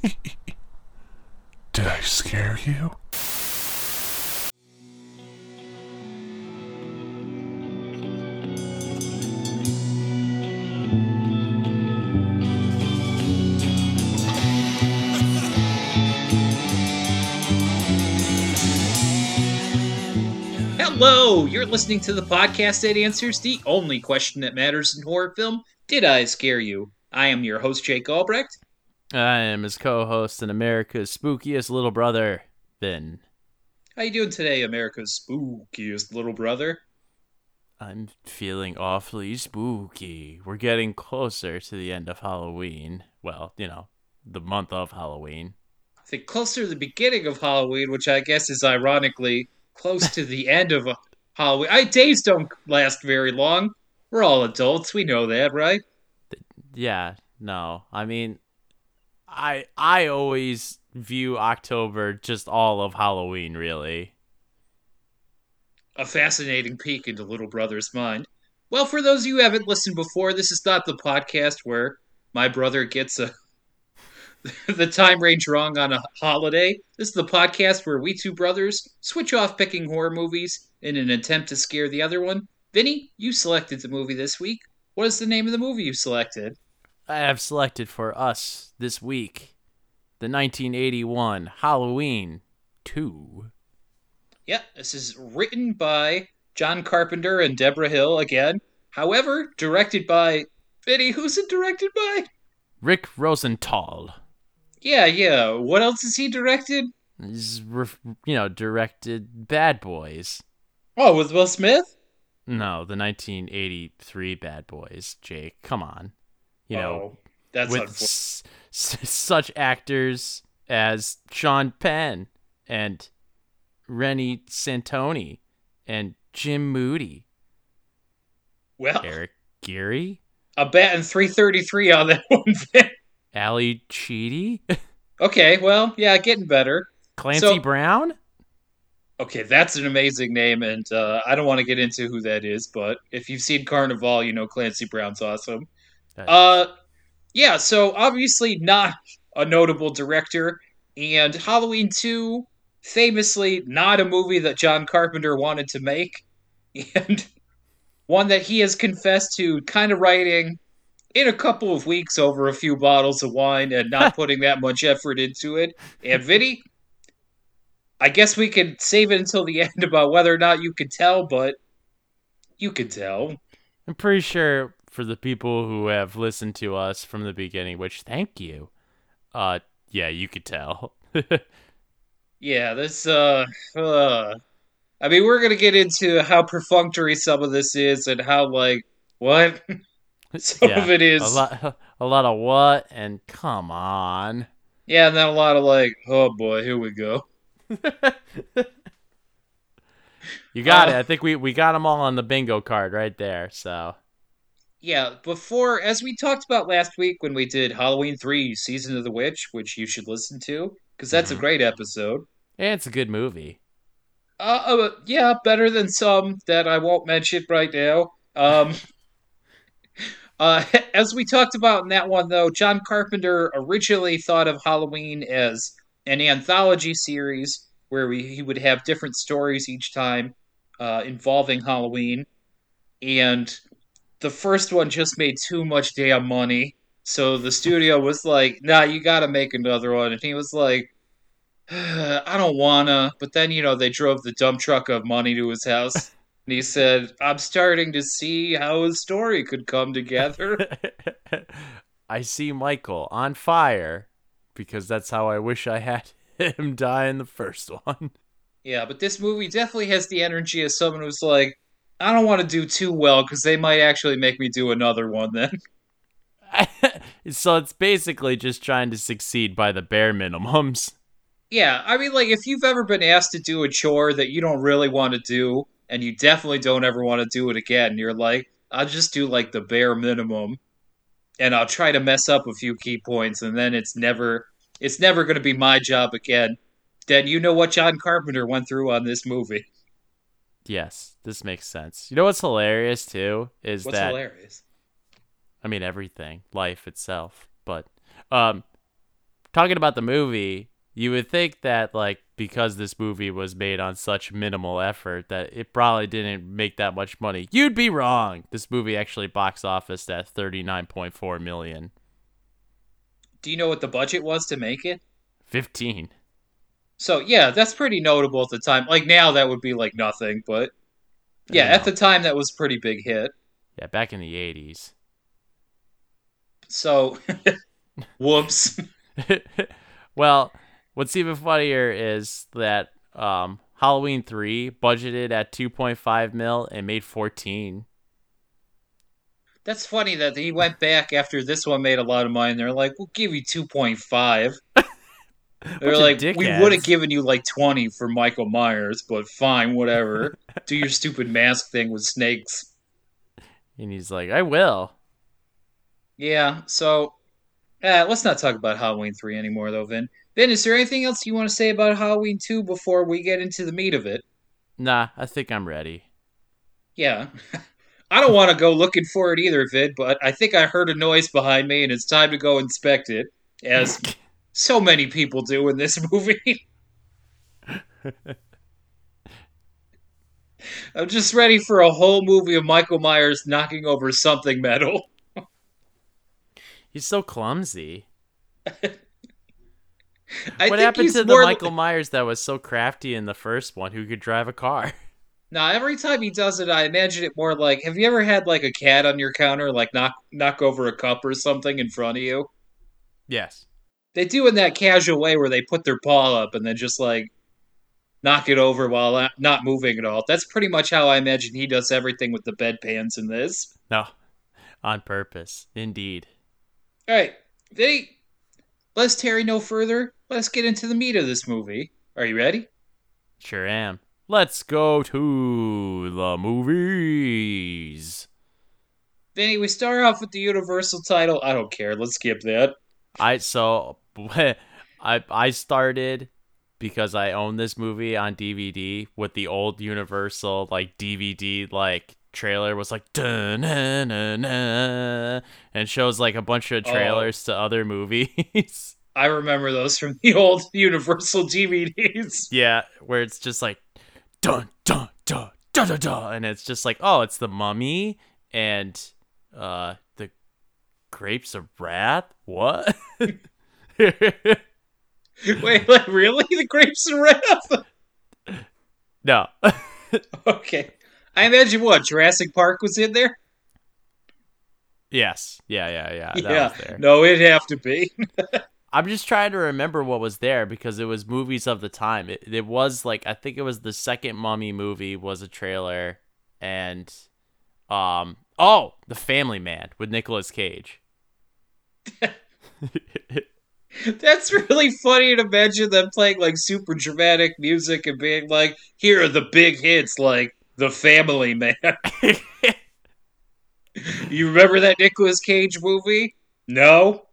Did I scare you? Hello, you're listening to the podcast that answers the only question that matters in horror film. Did I scare you? I am your host, Jake Albrecht. I am his co-host and America's spookiest little brother, Ben. How you doing today, America's spookiest little brother? I'm feeling awfully spooky. We're getting closer to the end of Halloween. Well, you know, the month of Halloween. I think closer to the beginning of Halloween, which I guess is ironically close to the end of Halloween. I days don't last very long. We're all adults. We know that, right? Yeah, no. I mean, I I always view October just all of Halloween, really. A fascinating peek into little brother's mind. Well, for those of you who haven't listened before, this is not the podcast where my brother gets a the time range wrong on a holiday. This is the podcast where we two brothers switch off picking horror movies in an attempt to scare the other one. Vinny, you selected the movie this week. What is the name of the movie you selected? I have selected for us this week the 1981 Halloween 2. Yeah, this is written by John Carpenter and Debra Hill again. However, directed by Vinny. Who's it directed by? Rick Rosenthal. Yeah, yeah. What else has he directed? He's, you know, directed Bad Boys. Oh, with Will Smith? No, the 1983 Bad Boys, Jake. Come on. You know, oh, that's with s- s- such actors as Sean Penn and Reni Santoni and Jim Moody, Well, Eric Gurry, a bat and 333 on that one. Ally Sheedy, okay, well, yeah, getting better. Clancy So- Brown. Okay, that's an amazing name, and uh, I don't want to get into who that is, but if you've seen Carnivàle, you know Clancy Brown's awesome. Uh, yeah, so obviously not a notable director, and Halloween 2, famously not a movie that John Carpenter wanted to make, and one that he has confessed to kind of writing in a couple of weeks over a few bottles of wine and not putting that much effort into it. And Vinny, I guess we can save it until the end about whether or not you could tell, but you could tell. I'm pretty sure for the people who have listened to us from the beginning, which thank you. Uh, yeah, you could tell. Yeah, this uh, uh I mean we're gonna get into how perfunctory some of this is and how like what some Yeah, of it is a lot, a lot of what and come on. Yeah, and then a lot of like, oh boy, here we go. You got Uh, it. I think we we got them all on the bingo card right there. So Yeah, before as we talked about last week when we did Halloween 3 Season of the Witch, which you should listen to because that's a great episode. yeah, it's a good movie. Uh, uh, yeah, better than some that I won't mention right now. Um, uh, as we talked about in that one, though, John Carpenter originally thought of Halloween as an anthology series where we, he would have different stories each time uh, involving Halloween. And the first one just made too much damn money. So the studio was like, nah, you gotta make another one. And he was like, I don't wanna. But then, you know, they drove the dump truck of money to his house. And he said, I'm starting to see how a story could come together. I see Michael on fire because that's how I wish I had him die in the first one. yeah, but this movie definitely has the energy of someone who's like, I don't want to do too well because they might actually make me do another one then. so it's basically just trying to succeed by the bare minimums. Yeah, I mean, like, if you've ever been asked to do a chore that you don't really want to do, and you definitely don't ever want to do it again, you're like, I'll just do, like, the bare minimum, and I'll try to mess up a few key points, and then it's never, it's never going to be my job again. Then you know what John Carpenter went through on this movie. Yes, this makes sense. You know what's hilarious too is What's that hilarious? I mean everything, life itself, but um talking about the movie, you would think that like because this movie was made on such minimal effort that it probably didn't make that much money. You'd be wrong. This movie actually box office at 39.4 million. Do you know what the budget was to make it? 15. So yeah, that's pretty notable at the time. Like now, that would be like nothing, but yeah, at the time that was a pretty big hit. Yeah, back in the 80s. So, whoops. well, what's even funnier is that um, Halloween 3 budgeted at 2.5 mil and made 14. That's funny that he went back after this one made a lot of money. and They're like, "We'll give you two point five. They're like, "We would have given you like twenty for Michael Myers, but fine, whatever. Do your stupid mask thing with snakes." And he's like, I will. Yeah. So, uh, let's not talk about Halloween three anymore, though. Vin. Vin, is there anything else you want to say about Halloween two before we get into the meat of it? Nah, I think I'm ready. Yeah. I don't want to go looking for it either, Vid, but I think I heard a noise behind me and it's time to go inspect it, as so many people do in this movie. I'm just ready for a whole movie of Michael Myers knocking over something metal. He's so clumsy. I what happened to the Michael Myers that was so crafty in the first one who could drive a car? Now, every time he does it, I imagine it more like have you ever had like a cat on your counter, like knock knock over a cup or something in front of you? Yes. They do in that casual way where they put their paw up and then just like knock it over while not- moving at all. That's pretty much how I imagine he does everything with the bedpans in this. No. On purpose. Indeed. All right, Vinny, let's tarry no further. Let's get into the meat of this movie. Are you ready? Sure am. Let's go to the movies. Vinny, we start off with the Universal title. I don't care. Let's skip that. I so I I started because I own this movie on DVD with the old Universal like DVD like trailer was like dun na na na and shows like a bunch of Oh. trailers to other movies. I remember those from the old Universal DVDs. yeah, where it's just like dun dun dun dun dun dun and it's just like oh it's the mummy and uh the grapes of wrath what Wait, like really? The Grapes of Wrath? no Okay. I imagine what Jurassic Park was in there. yes yeah yeah yeah that yeah, was there no, it'd have to be. i'm just trying to remember what was there because it was movies of the time it, it was like i think it was the second mummy movie was a trailer and um oh the family man with Nicolas cage That's really funny to imagine them playing like super dramatic music and being like, "Here are the big hits," like "The Family Man." you remember that Nicolas Cage movie? No.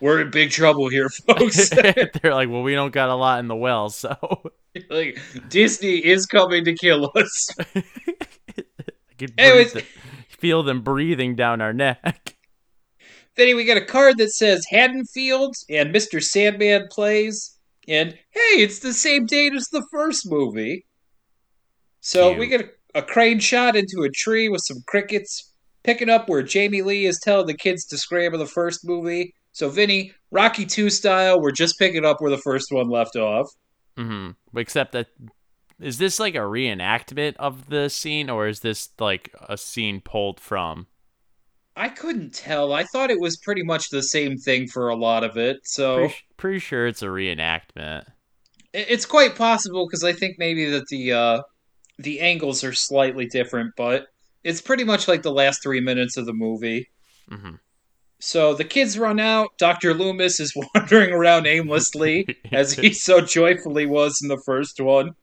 We're in big trouble here, folks. they're like well we don't got a lot in the well so like Disney is coming to kill us. I could Anyways. the- feel them breathing down our neck. Then we got a card that says Haddonfield and Mr. Sandman plays. And hey, it's the same date as the first movie. So Cute. we get a, a crane shot into a tree with some crickets, picking up where Jamie Lee is telling the kids to scram in the first movie. So Vinny, Rocky 2 style, we're just picking up where the first one left off. hmm Except that, is this like a reenactment of the scene, or is this like a scene pulled from? I couldn't tell. I thought it was pretty much the same thing for a lot of it. So Pretty, pretty sure it's a reenactment. It's quite possible because I think maybe that the uh, the angles are slightly different, but it's pretty much like the last three minutes of the movie. hmm So the kids run out. Doctor Loomis is wandering around aimlessly, as he so joyfully was in the first one.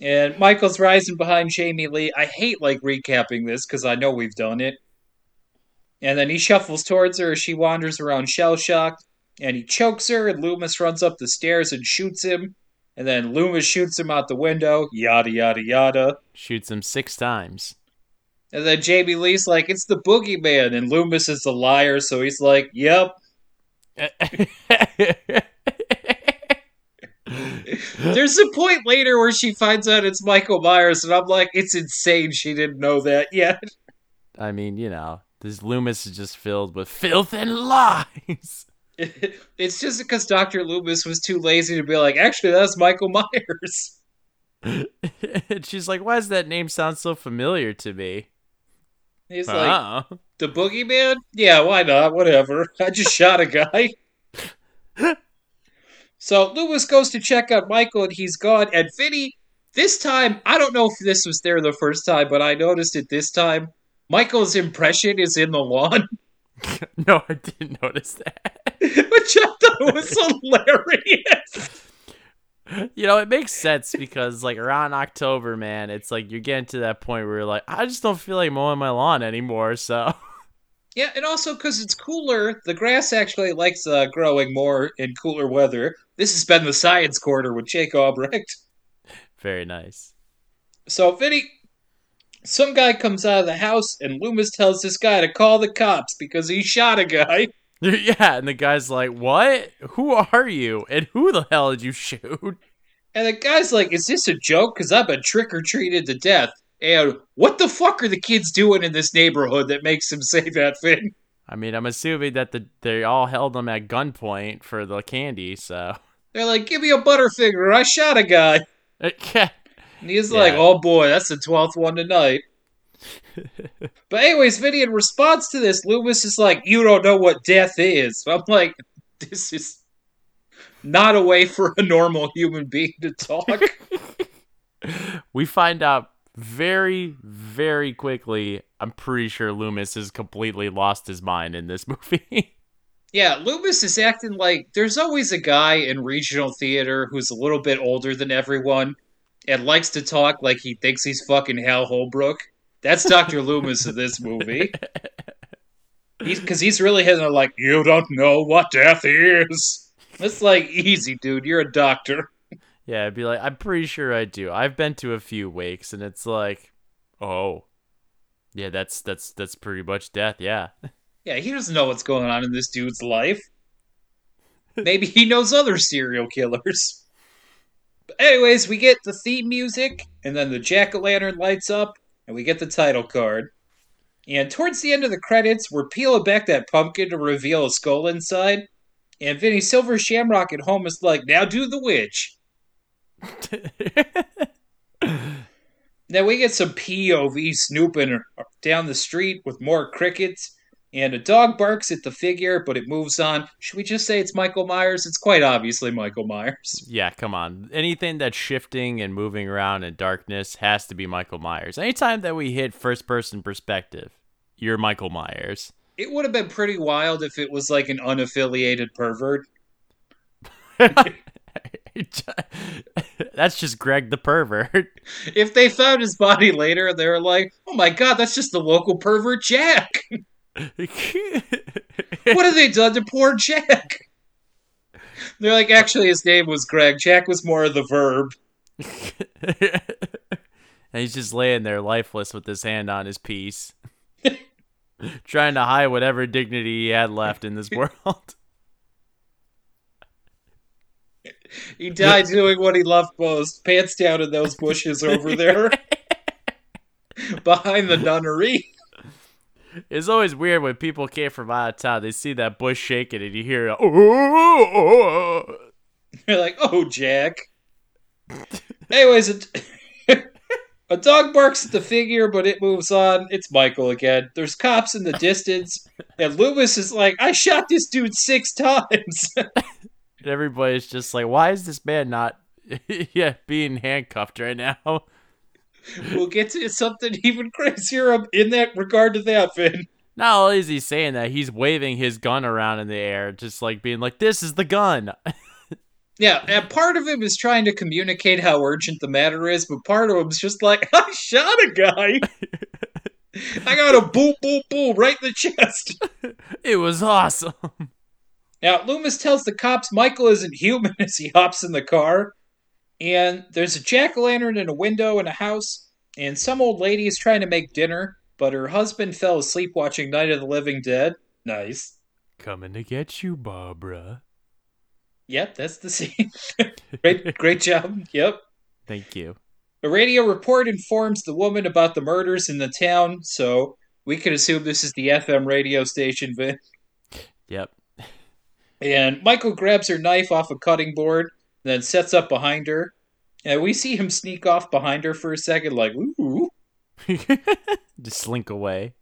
And Michael's rising behind Jamie Lee. I hate like recapping this because I know we've done it. And then he shuffles towards her as she wanders around shell shocked, and he chokes her. And Loomis runs up the stairs and shoots him. And then Loomis shoots him out the window. Yada yada yada. Shoots him six times. And then Jamie Lee's like, "It's the boogeyman," and Loomis is the liar, so he's like, "Yep." There's a point later where she finds out it's Michael Myers, and I'm like, it's insane she didn't know that yet. I mean, you know, this Loomis is just filled with filth and lies. It's just because Dr. Loomis was too lazy to be like, actually, that's Michael Myers. and she's like, why does that name sound so familiar to me? He's like, Oh. the boogeyman? Yeah, why not? Whatever. I just shot a guy. so Loomis goes to check on Michael, and he's gone. And Vinny, this time, I don't know if this was there the first time, but I noticed it this time. Michael's impression is in the lawn. no, I didn't notice that. which I thought was hilarious. You know, it makes sense because like around October, man, it's like you're getting to that point where you're like, I just don't feel like mowing my lawn anymore. So Yeah, and also because it's cooler, the grass actually likes uh, growing more in cooler weather. This has been the science quarter with Jake Albrecht. very nice. So, Vinny, some guy comes out of the house, and Loomis tells this guy to call the cops because he shot a guy. Yeah, and the guy's like, "What? Who are you? And who the hell did you shoot?" And the guy's like, Is this a joke? Because I've been trick or treated to death. And what the fuck are the kids doing in this neighborhood that makes them say that, Vin? I mean, I'm assuming that the they all held him at gunpoint for the candy. So, They're like, Give me a Butterfinger. I shot a guy. yeah, And he's Yeah. like, oh boy, that's the 12th one tonight. but, anyways, Vinny, in response to this, Loomis is like, you don't know what death is. I'm like, this is not a way for a normal human being to talk. we find out very, very quickly. I'm pretty sure Loomis has completely lost his mind in this movie. yeah, Loomis is acting like there's always a guy in regional theater who's a little bit older than everyone and likes to talk like he thinks he's fucking Hal Holbrook. That's Dr. Loomis in this movie. He's because he's really hitting it like, you don't know what death is. It's like easy, dude. You're a doctor. yeah, I'd be like, I'm pretty sure I do. I've been to a few wakes, and it's like, oh, yeah, that's that's that's pretty much death. Yeah. Yeah, he doesn't know what's going on in this dude's life. Maybe he knows other serial killers. But anyways, we get the theme music, and then the jack o' lantern lights up, and we get the title card. And towards the end of the credits, we're peeling back that pumpkin to reveal a skull inside. And Vinny Silver Shamrock at home is like, now do the witch. Then we get some POV snooping down the street with more crickets, and a dog barks at the figure, but it moves on. Should we just say it's Michael Myers? It's quite obviously Michael Myers. yeah, come on. Anything that's shifting and moving around in darkness has to be Michael Myers. Anytime that we hit first person perspective, you're Michael Myers. It would have been pretty wild if it was like an unaffiliated pervert. that's just Greg the pervert. If they found his body later, they were like, oh my god, that's just the local pervert Jack. What have they done to poor Jack? They're like, actually, his name was Greg. Jack was more of the verb. and he's just laying there lifeless with his hand on his piece, trying to hide whatever dignity he had left in this world. He died doing what he loved most pants down in those bushes over there behind the nunnery. It's always weird when people came from out of town. They see that bush shaking, and you hear, "Oh!" oh, oh, oh You're like, oh, Jack. Anyways, a, a dog barks at the figure, but it moves on. It's Michael again. There's cops in the distance, and Loomis is like, I shot this dude six times. And everybody's just like, "Why is this man not, yeah, being handcuffed right now?" We'll get to something even crazier in that regard to that, Vin. Not only is he saying that, he's waving his gun around in the air, just like being like, "This is the gun." Yeah, and part of him is trying to communicate how urgent the matter is, but part of him's just like, I shot a guy. I got a boom, boom, boom right in the chest. it was awesome. Now, Loomis tells the cops Michael isn't human as he hops in the car. And there's a jack o' lantern in a window in a house. And some old lady is trying to make dinner, but her husband fell asleep watching Night of the Living Dead. Nice. Coming to get you, Barbara. Yep, that's the scene. great, great job. Yep. Thank you. A radio report informs the woman about the murders in the town, so we can assume this is the FM radio station, Vin. Yep. And Michael grabs her knife off a cutting board, then sets up behind her. And we see him sneak off behind her for a second, like, ooh. Just slink away.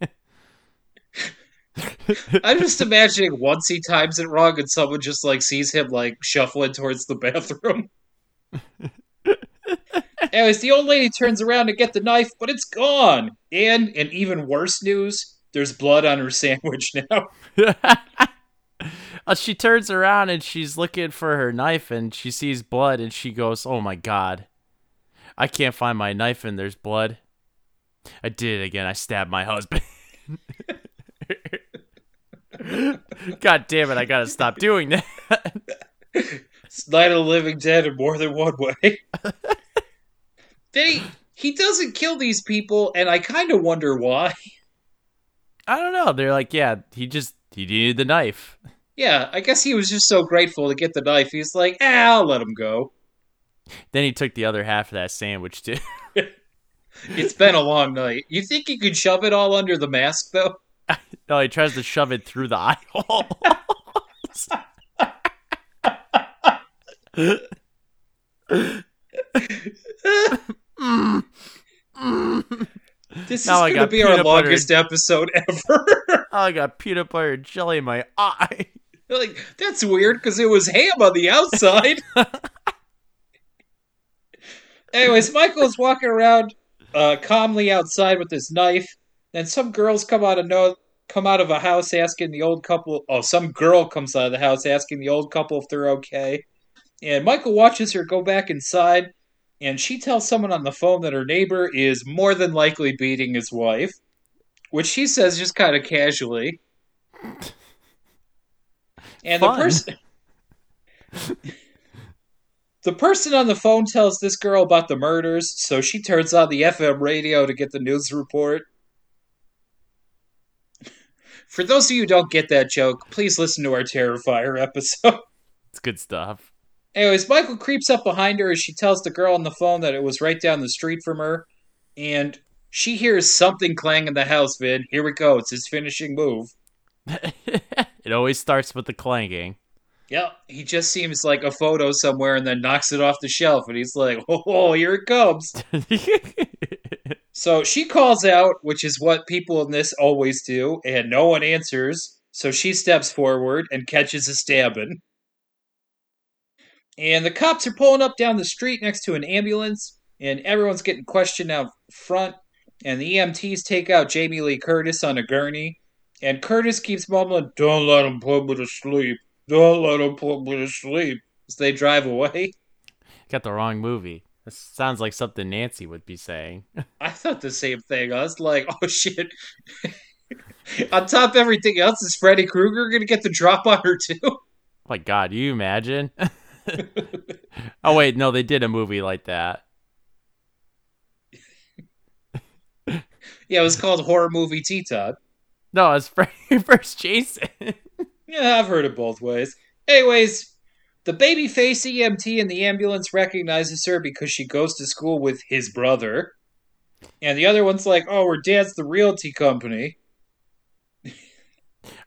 I'm just imagining once he times it wrong and someone just like sees him like shuffling towards the bathroom. Anyways, the old lady turns around to get the knife, but it's gone. And in even worse news, there's blood on her sandwich now. Uh, she turns around and she's looking for her knife and she sees blood and she goes, "Oh my god. I can't find my knife and there's blood. I did it again. I stabbed my husband." god damn it, I got to stop doing that. It's Night of the Living Dead in more than one way. then he, he doesn't kill these people, and I kind of wonder why. I don't know. They're like, "Yeah, he just he needed the knife." Yeah, I guess he was just so grateful to get the knife. He's like, ah, I'll let him go. Then he took the other half of that sandwich too. It's been a long night. You think he could shove it all under the mask, though? no, he tries to shove it through the eye hole. This Now is going to be our longest episode ever. I got peanut butter jelly in my eye. like, that's weird because it was ham on the outside. Anyways, Michael's walking around uh, calmly outside with his knife. Then some girls come out of no come out of a house asking the old couple. Oh, some girl comes out of the house asking the old couple if they're okay. And Michael watches her go back inside, and she tells someone on the phone that her neighbor is more than likely beating his wife, which she says just kind of casually. And the person The person on the phone tells this girl about the murders, so she turns on the FM radio to get the news report. For those of you who don't get that joke, please listen to our Terrifier episode. It's good stuff. Anyways, Michael creeps up behind her as she tells the girl on the phone that it was right down the street from her, and she hears something clang in the house, Vin. Here we go. It's his finishing move. it always starts with the clanging. Yep, he just seems like a photo somewhere and then knocks it off the shelf, and he's like, oh, here it comes. So she calls out, which is what people in this always do, and no one answers. So she steps forward and catches a stabbing. And the cops are pulling up down the street next to an ambulance, and everyone's getting questioned out front. And the EMTs take out Jamie Lee Curtis on a gurney, and Curtis keeps mumbling, "Don't let him put me to sleep. Don't let him put me to sleep." As they drive away. Got the wrong movie. This sounds like something Nancy would be saying. I thought the same thing. I was like, oh shit. on top of everything else, is Freddy Krueger going to get the drop on her too? Oh my god, you imagine? oh wait, no, they did a movie like that. Yeah, it was called Horror Movie Teton. No, it's vs. Jason. Yeah, I've heard it both ways. Anyways, the babyface EMT in the ambulance recognizes her because she goes to school with his brother. And the other one's like, oh, her dad's the realty company.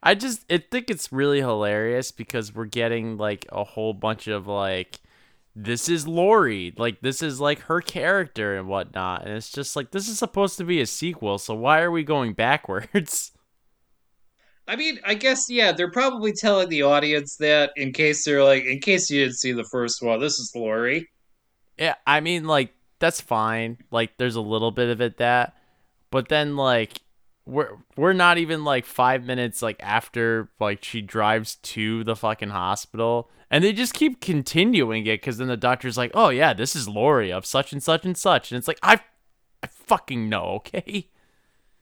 I just I think it's really hilarious because we're getting like a whole bunch of like this is Laurie, like this is like her character and whatnot, and it's just like this is supposed to be a sequel, so why are we going backwards? I mean, I guess, yeah, they're probably telling the audience that in case they're like, in case you didn't see the first one, this is Laurie. Yeah, I mean like that's fine. Like there's a little bit of it that, but then like we're we're not even like five minutes like after like she drives to the fucking hospital, and they just keep continuing it because then the doctor's like, oh yeah, this is Laurie of such and such and such, and it's like I, I fucking know, okay.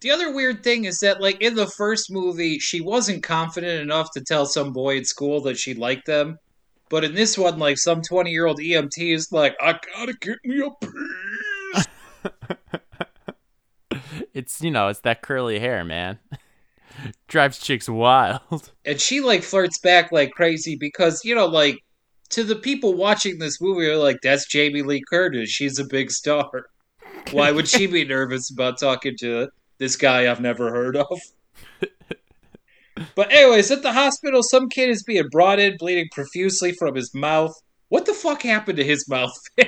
The other weird thing is that, like, in the first movie, she wasn't confident enough to tell some boy at school that she liked them. But in this one, like, some 20 year old EMT is like, I gotta get me a piece. It's you know it's that curly hair, man. Drives chicks wild. and she like flirts back like crazy because you know like to the people watching this movie are like that's jamie lee curtis she's a big star why would she be nervous about talking to this guy i've never heard of but anyways at the hospital some kid is being brought in bleeding profusely from his mouth what the fuck happened to his mouth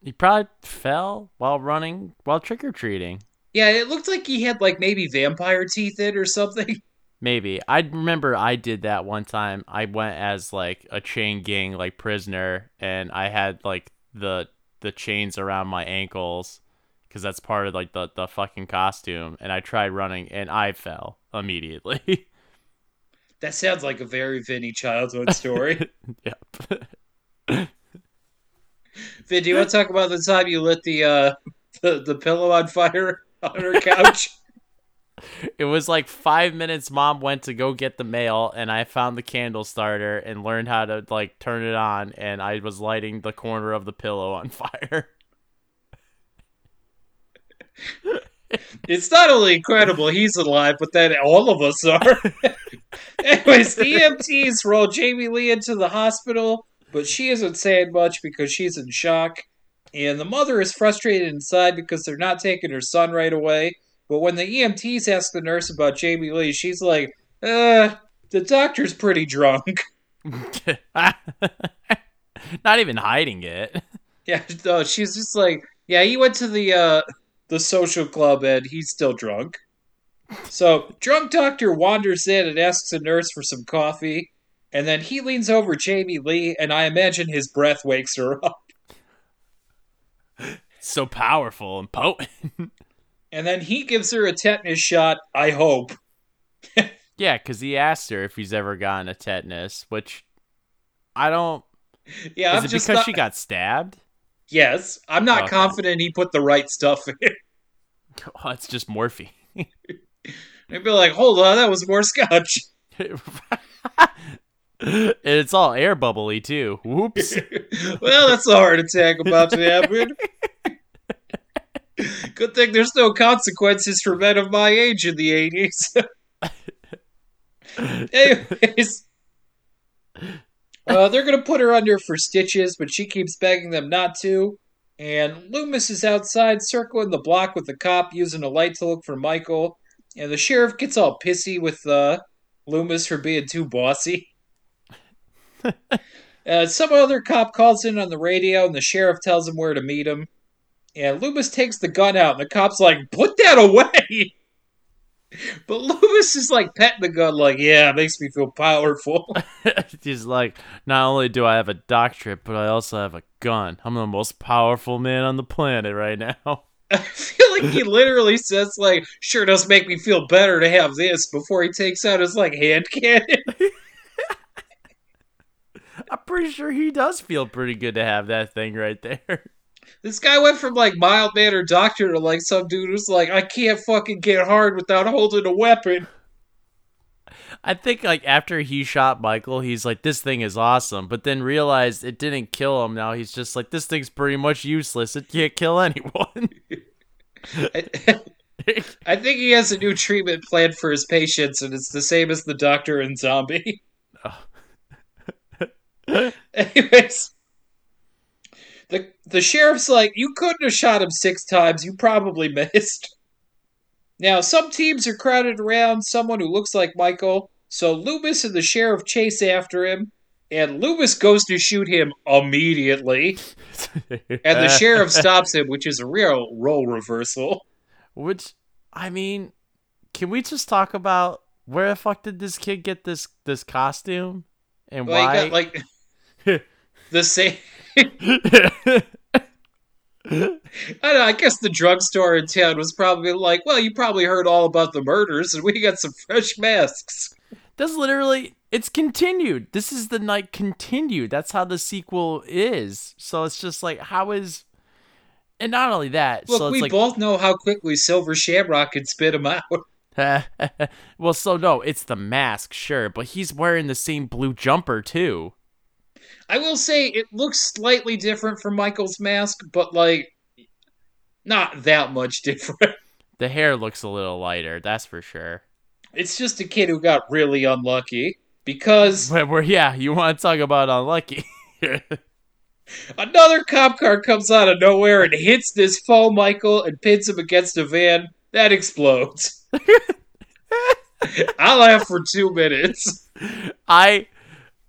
He probably fell while running while trick or treating. yeah it looked like he had like maybe vampire teeth in or something Maybe. I remember I did that one time. I went as like a chain gang like prisoner and I had like the the chains around my ankles cuz that's part of like the the fucking costume and I tried running and I fell immediately. that sounds like a very vinny childhood story yep. Vin, do you want to talk about the time you lit the uh the, the pillow on fire on her couch? It was like 5 minutes mom went to go get the mail and I found the candle starter and learned how to like turn it on and I was lighting the corner of the pillow on fire. it's not only incredible he's alive, but then all of us are. Anyways, the EMTs roll Jamie Lee into the hospital, but she isn't saying much because she's in shock. And the mother is frustrated inside because they're not taking her son right away. But when the EMTs ask the nurse about Jamie Lee, she's like, uh, the doctor's pretty drunk. Not even hiding it. Yeah, no, she's just like, yeah, he went to the uh the social club and he's still drunk. So, drunk doctor wanders in and asks a nurse for some coffee, and then he leans over Jamie Lee, and I imagine his breath wakes her up. So powerful and potent. And then he gives her a tetanus shot, I hope. yeah, because he asked her if he's ever gotten a tetanus, which I don't. Yeah, Is I'm it just because not, she got stabbed? Yes, I'm not Okay. confident he put the right stuff in. Oh, it's just morphine. They'd be like, hold on, that was more scotch. it's all air bubbly too. Whoops. well, that's a heart attack about to happen. Good thing there's no consequences for men of my age in the 80s. Anyways, uh, they're going to put her under for stitches, but she keeps begging them not to. And Loomis is outside circling the block with the cop using a light to look for Michael. And the sheriff gets all pissy with uh, Loomis for being too bossy. Uh, some other cop calls in on the radio, and the sheriff tells him where to meet him. And Loomis takes the gun out, and the cop's like, "Put that away!" But Loomis is like petting the gun, like, "Yeah, it makes me feel powerful." He's like, not only do I have a doctorate, but I also have a gun. I'm the most powerful man on the planet right now. I feel like he literally says, "Like, sure does make me feel better to have this." Before he takes out his like hand cannon. I'm pretty sure he does feel pretty good to have that thing right there. This guy went from like mild mannered doctor to like some dude who's like, "I can't fucking get hard without holding a weapon." I think like after he shot Michael, he's like, "This thing is awesome," but then realized it didn't kill him. Now he's just like, "This thing's pretty much useless. It can't kill anyone." I, I think he has a new treatment plan for his patients, and it's the same as the doctor in Zombie. Anyways, the the sheriff's like, "You couldn't have shot him six times. You probably missed." Now, some teams are crowded around someone who looks like Michael, so Loomis and the sheriff chase after him, and Loomis goes to shoot him immediately, and the sheriff stops him, which is a real role reversal. Which, I mean, can we just talk about where the fuck did this kid get this this costume and Well, why? got like the same. I don't know. I guess the drugstore in town was probably like, well, you probably heard all about the murders, and we got some fresh masks. That's literally it's continued. This is the night continued. That's how the sequel is. So it's just like how is and not only that, Look, so we it's both know how quickly Silver Shamrock can spit him out. well, so no, it's the mask, sure, but he's wearing the same blue jumper too. I will say it looks slightly different from Michael's mask, but like not that much different. The hair looks a little lighter, that's for sure. It's just a kid who got really unlucky because But we're yeah, you want to talk about unlucky? another cop car comes out of nowhere and hits this foe Michael and pins him against a van that explodes. I laughed for two minutes. I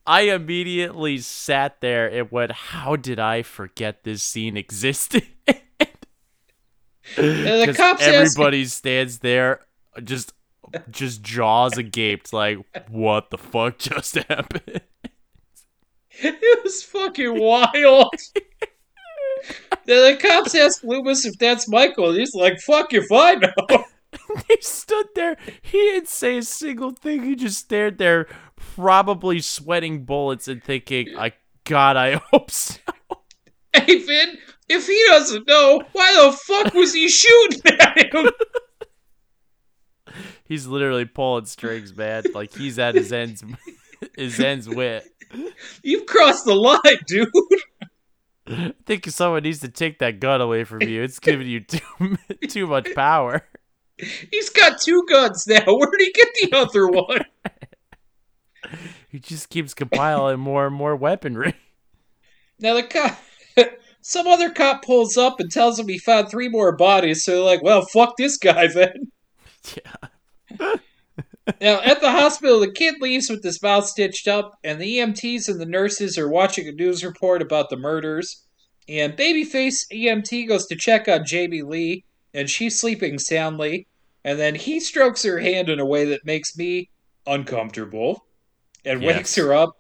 I immediately sat there and went, "How did I forget this scene existed?" And the cops ask, everybody stands there, just just jaws agaped, like, "What the fuck just happened?" it was fucking wild. then the cops ask Loomis if that's Michael, and he's like, "Fuck if I know." he stood there. He didn't say a single thing. He just stared there, probably sweating bullets and thinking, "I God, I hope so." Hey Vin, if he doesn't know, why the fuck was he shooting at him? He's literally pulling strings, man. Like he's at his ends, his ends wit. You've crossed the line, dude. I think someone needs to take that gun away from you. It's giving you too too much power. He's got two guns now. Where'd he get the other one? He just keeps compiling more and more weaponry. Now the cop, some other cop pulls up and tells him he found three more bodies. So they're like, "Well, fuck this guy then." Yeah. Now at the hospital, the kid leaves with his mouth stitched up, and the EMTs and the nurses are watching a news report about the murders. And babyface EMT goes to check on Jamie Lee, and she's sleeping soundly. And then he strokes her hand in a way that makes me uncomfortable, and Yes. wakes her up.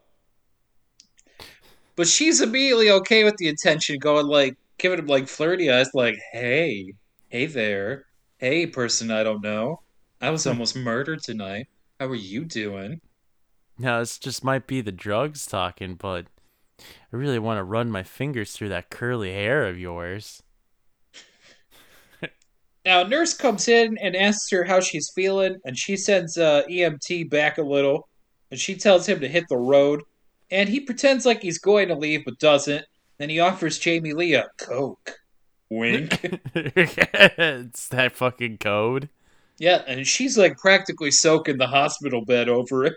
But she's immediately okay with the attention, going like, giving him like flirty eyes, like, "Hey, hey there, hey person I don't know, I was hmm. almost murdered tonight. How are you doing?" Now this just might be the drugs talking, but I really want to run my fingers through that curly hair of yours. Now, nurse comes in and asks her how she's feeling, and she sends uh, EMT back a little, and she tells him to hit the road. And he pretends like he's going to leave, but doesn't. Then he offers Jamie Lee a Coke. Wink. it's that fucking code. yeah, and she's like practically soaking the hospital bed over it.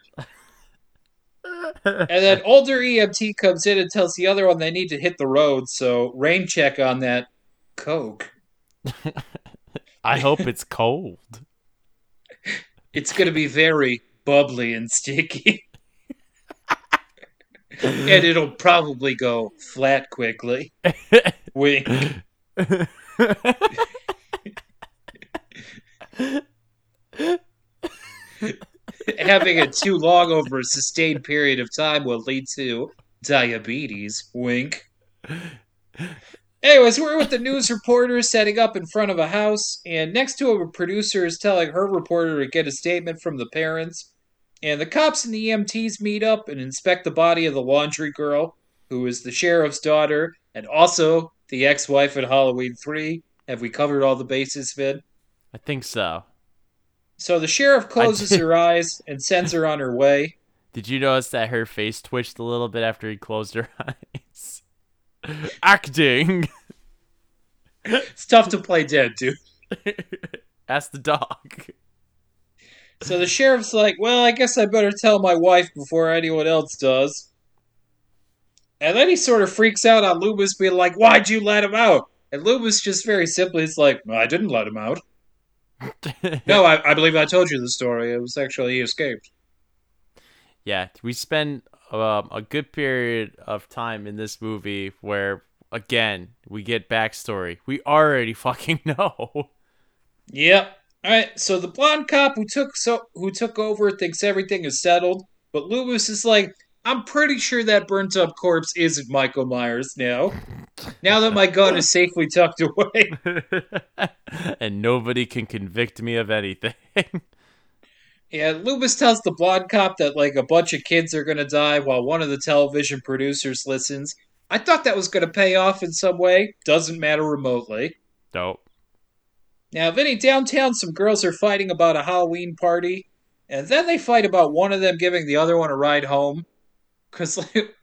And then older EMT comes in and tells the other one they need to hit the road, so rain check on that Coke. I hope it's cold. It's going to be very bubbly and sticky. and it'll probably go flat quickly. Wink. Having it too long over a sustained period of time will lead to diabetes. Wink. Anyways, we're with the news reporter setting up in front of a house, and next to him, a producer is telling her reporter to get a statement from the parents. And the cops and the EMTs meet up and inspect the body of the laundry girl, who is the sheriff's daughter and also the ex wife in Halloween 3. Have we covered all the bases, Vin? I think so. So the sheriff closes her eyes and sends her on her way. Did you notice that her face twitched a little bit after he closed her eyes? Acting. It's tough to play dead, dude. Ask the dog. So the sheriff's like, well, I guess I better tell my wife before anyone else does. And then he sort of freaks out on Loomis, being like, why'd you let him out? And Loomis just very simply is like, I didn't let him out. No, I, I believe I told you the story. It was actually he escaped. yeah, we spend um, a good period of time in this movie where, again, we get backstory. We already fucking know. Yep. All right. So the blonde cop who took so who took over thinks everything is settled, but Loomis is like, I'm pretty sure that burnt up corpse isn't Michael Myers now. Now that my gun is safely tucked away. and nobody can convict me of anything. Yeah, Loomis tells the blonde cop that like a bunch of kids are gonna die while one of the television producers listens. I thought that was gonna pay off in some way. Doesn't matter remotely. Dope. Now, Vinny, downtown, some girls are fighting about a Halloween party, and then they fight about one of them giving the other one a ride home. Because, like,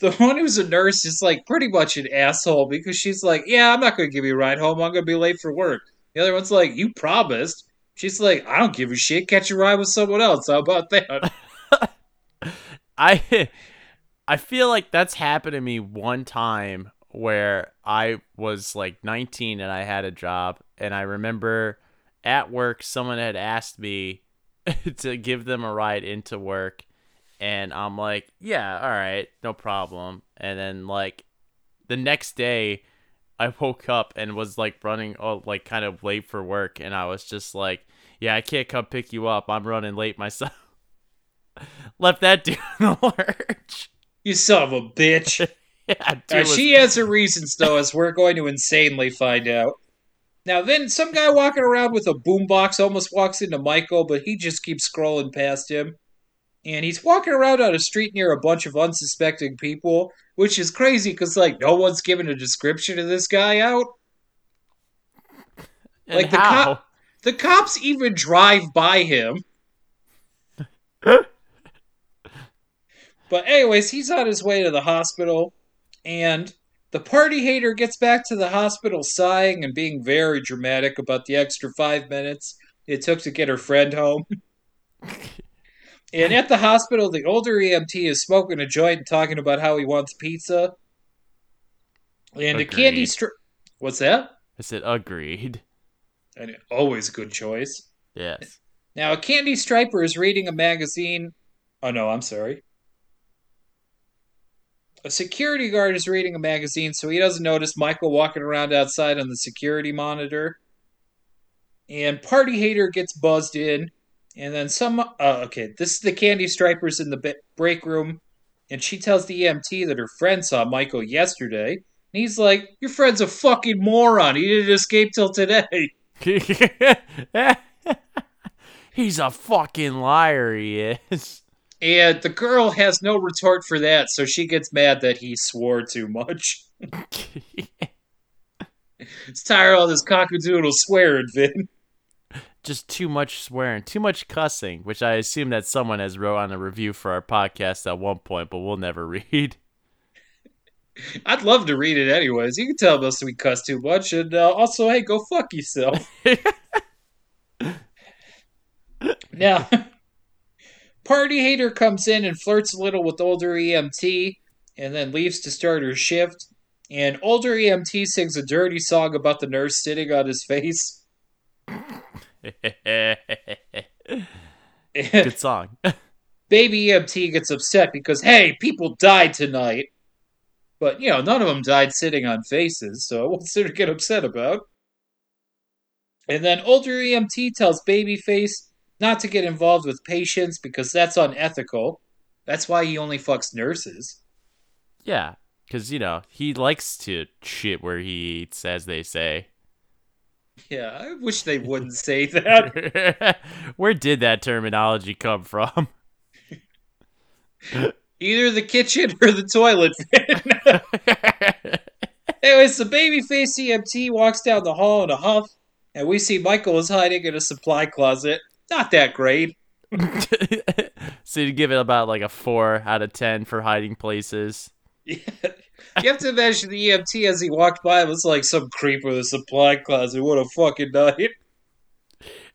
the one who's a nurse is, like, pretty much an asshole because she's like, Yeah, I'm not going to give you a ride home. I'm going to be late for work. The other one's like, You promised. She's like, I don't give a shit. Catch a ride with someone else. How about that? I I feel like that's happened to me one time where I was like 19 and I had a job and I remember at work someone had asked me to give them a ride into work and I'm like, "Yeah, all right, no problem." And then like the next day I woke up and was like running oh like kind of late for work and I was just like, "Yeah, I can't come pick you up. I'm running late myself." Left that dude in the lurch. You son of a bitch. Yeah, Uh, she has her reasons, though, as we're going to insanely find out. Now, then, some guy walking around with a boombox almost walks into Michael, but he just keeps scrolling past him. And he's walking around on a street near a bunch of unsuspecting people, which is crazy because, like, no one's given a description of this guy out. and like the how? cop- The cops even drive by him. but, anyways, he's on his way to the hospital, and the party hater gets back to the hospital sighing and being very dramatic about the extra five minutes it took to get her friend home. and at the hospital, the older EMT is smoking a joint and talking about how he wants pizza. And a candy Agreed. str What's that? I said agreed. And always a good choice. Yes. Now, a candy striper is reading a magazine. Oh, no, I'm sorry. A security guard is reading a magazine, so he doesn't notice Michael walking around outside on the security monitor. And Party Hater gets buzzed in, and then some. Uh, okay, this is the candy stripers in the break room, and she tells the EMT that her friend saw Michael yesterday. And he's like, Your friend's a fucking moron. He didn't escape till today. He's a fucking liar, he is. And the girl has no retort for that, so she gets mad that he swore too much. It's tired of all this cockadoodle swearing, Vin. Just too much swearing, too much cussing, which I assume that someone has wrote on a review for our podcast at one point, but we'll never read. I'd love to read it anyways. You can tell us we cuss too much, and uh, also, hey, go fuck yourself. now, Party Hater comes in and flirts a little with older EMT, and then leaves to start her shift. And older EMT sings a dirty song about the nurse sitting on his face. Good song. Baby EMT gets upset because, hey, people died tonight. But, you know, none of them died sitting on faces, so what's there to get upset about? And then older EMT tells Babyface not to get involved with patients because that's unethical. That's why he only fucks nurses. yeah, because, you know, he likes to shit where he eats, as they say. Yeah, I wish they wouldn't say that. where did that terminology come from? Either the kitchen or the toilet. Anyways, the babyface EMT walks down the hall in a huff, and we see Michael is hiding in a supply closet. Not that great. so you'd give it about like a four out of ten for hiding places. You have to imagine the EMT as he walked by it was like some creep with a supply closet. What a fucking night.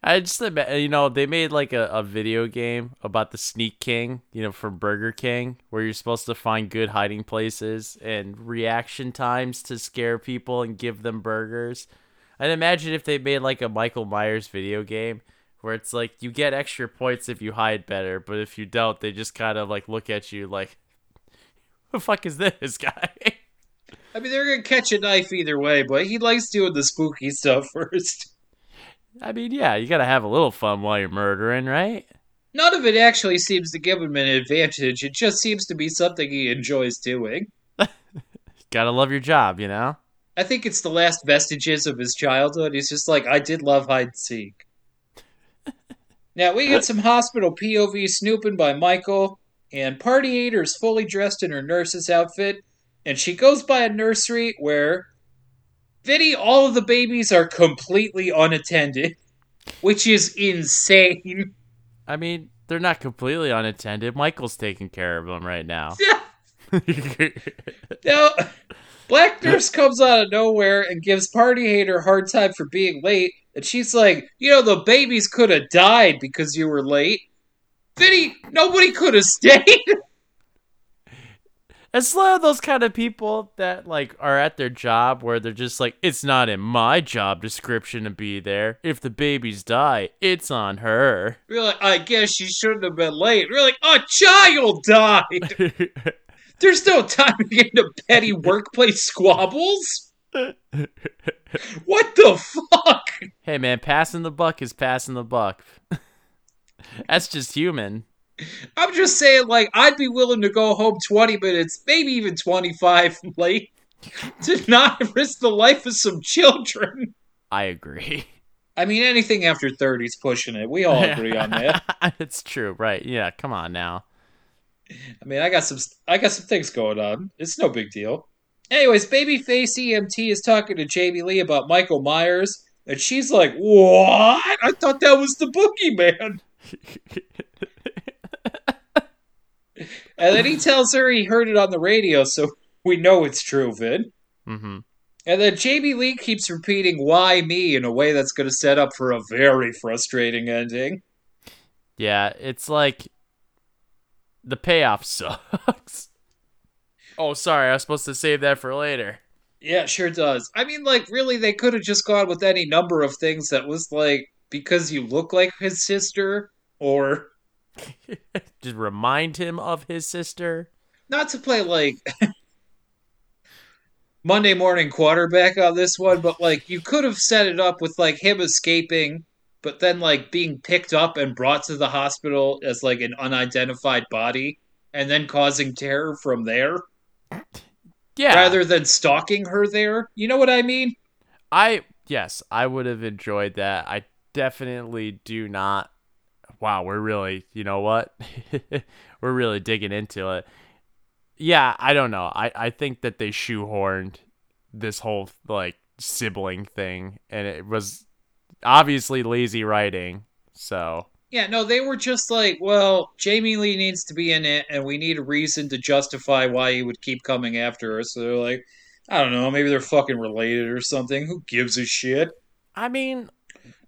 I just you know they made like a, a video game about the Sneak King, you know, from Burger King, where you're supposed to find good hiding places and reaction times to scare people and give them burgers. I'd imagine if they made like a Michael Myers video game where it's like you get extra points if you hide better, but if you don't, they just kind of like look at you like, "Who the fuck is this guy?" I mean, they're gonna catch a knife either way, but he likes doing the spooky stuff first. I mean, yeah, you gotta have a little fun while you're murdering, right? None of it actually seems to give him an advantage. It just seems to be something he enjoys doing. Gotta love your job, you know. I think it's the last vestiges of his childhood. He's just like, I did love hide and seek. now, we get some hospital POV snooping by Michael, and Party Hater is fully dressed in her nurse's outfit, and she goes by a nursery where, Vinny, all of the babies are completely unattended, which is insane. I mean, they're not completely unattended. Michael's taking care of them right now. Yeah. Now, Black Nurse comes out of nowhere and gives Party Hater a hard time for being late And she's like, you know, the babies could have died because you were late. Nobody could have stayed. It's of those kind of people that like are at their job where they're just like, it's not in my job description to be there. If the babies die, it's on her. We're like, I guess she shouldn't have been late. We're like, a child died. There's no time to get into petty workplace squabbles. What the fuck? hey man, passing the buck is passing the buck. That's just human. I'm just saying, like, I'd be willing to go home 20 minutes, maybe even 25 late, to not risk the life of some children. I agree. I mean, anything after 30 is pushing it. We all agree on that. it's true, right? Yeah, come on now. I mean, I got some, I got some things going on. It's no big deal. Anyways, babyface EMT is talking to Jamie Lee about Michael Myers, and she's like, "What? I thought that was the boogeyman." And then he tells her he heard it on the radio, so we know it's true, Vin. hmm And then Jamie Lee keeps repeating "Why me?" in a way that's going to set up for a very frustrating ending. Yeah, it's like the payoff sucks. oh, sorry, I was supposed to save that for later. Yeah, sure does. I mean, like, really, they could have just gone with any number of things that was like because you look like his sister, or Just remind him of his sister. not to play like Monday morning quarterback on this one, but like you could have set it up with like him escaping, but then like being picked up and brought to the hospital as like an unidentified body, and then causing terror from there Yeah. rather than stalking her there. You know what I mean? I yes, I would have enjoyed that. I definitely do not. Wow, we're really, you know what? we're really digging into it. Yeah, I don't know. I I think that they shoehorned this whole like sibling thing and it was obviously lazy writing. So, Yeah, no, they were just like, well, Jamie Lee needs to be in it, and we need a reason to justify why he would keep coming after her. So they're like, I don't know, maybe they're fucking related or something. Who gives a shit? I mean,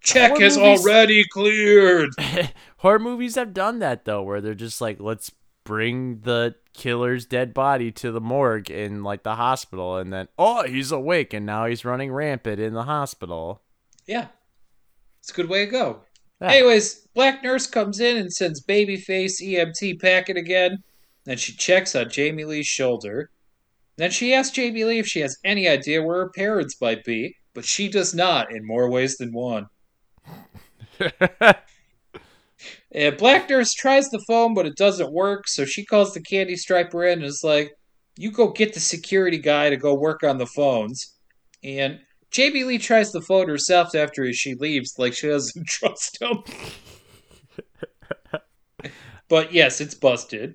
Check has movies- already cleared. horror movies have done that though where they're just like let's bring the killer's dead body to the morgue in like the hospital and then oh he's awake and now he's running rampant in the hospital Yeah, it's a good way to go. Yeah. Anyways, Black Nurse comes in and sends Babyface EMT packing again. Then she checks on Jamie Lee's shoulder. Then she asks Jamie Lee if she has any idea where her parents might be, but she does not in more ways than one. And Black Nurse tries the phone, but it doesn't work, so she calls the candy striper in and is like, You go get the security guy to go work on the phones. And Jamie Lee tries the phone herself after she leaves, like she doesn't trust him. but yes, it's busted.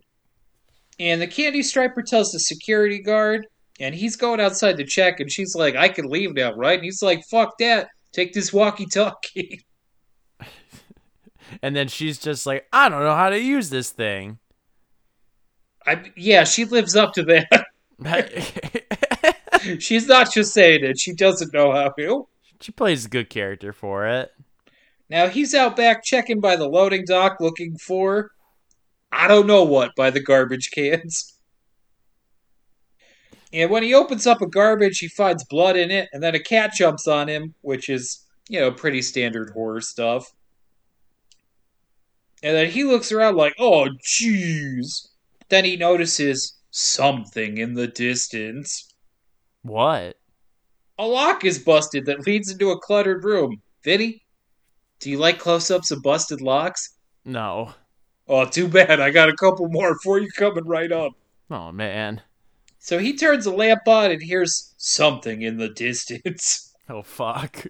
And the candy striper tells the security guard, and he's going outside to check, and she's like, I can leave now, right? And he's like, Fuck that. Take this walkie talkie. And then she's just like i don't know how to use this thing I, yeah, she lives up to that. She's not just saying it, she doesn't know how to. she plays a good character for it Now he's out back checking by the loading dock looking for I don't know what by the garbage cans. And when he opens up a garbage, he finds blood in it, and then a cat jumps on him, which is, you know, pretty standard horror stuff. And then he looks around like, oh, jeez. Then he notices something in the distance. what A lock is busted that leads into a cluttered room. Vinny, do you like close ups of busted locks? no Oh, too bad. I got a couple more for you coming right up. oh man So he turns the lamp on and hears something in the distance. oh fuck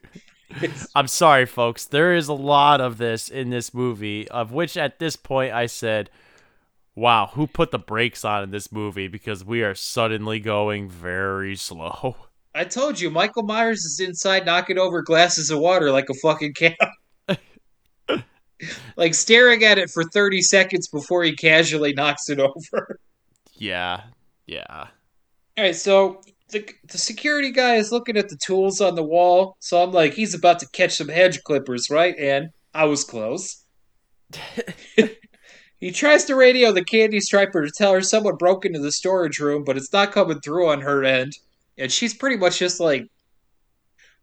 I'm sorry, folks. There is a lot of this in this movie, of which at this point I said, wow, who put the brakes on in this movie? Because we are suddenly going very slow. I told you, Michael Myers is inside knocking over glasses of water like a fucking cat. like staring at it for 30 seconds before he casually knocks it over. Yeah, yeah. All right, so the the security guy is looking at the tools on the wall. So I'm like, he's about to catch some hedge clippers, right? And I was close. he tries to radio the candy striper to tell her someone broke into the storage room, but it's not coming through on her end. And she's pretty much just like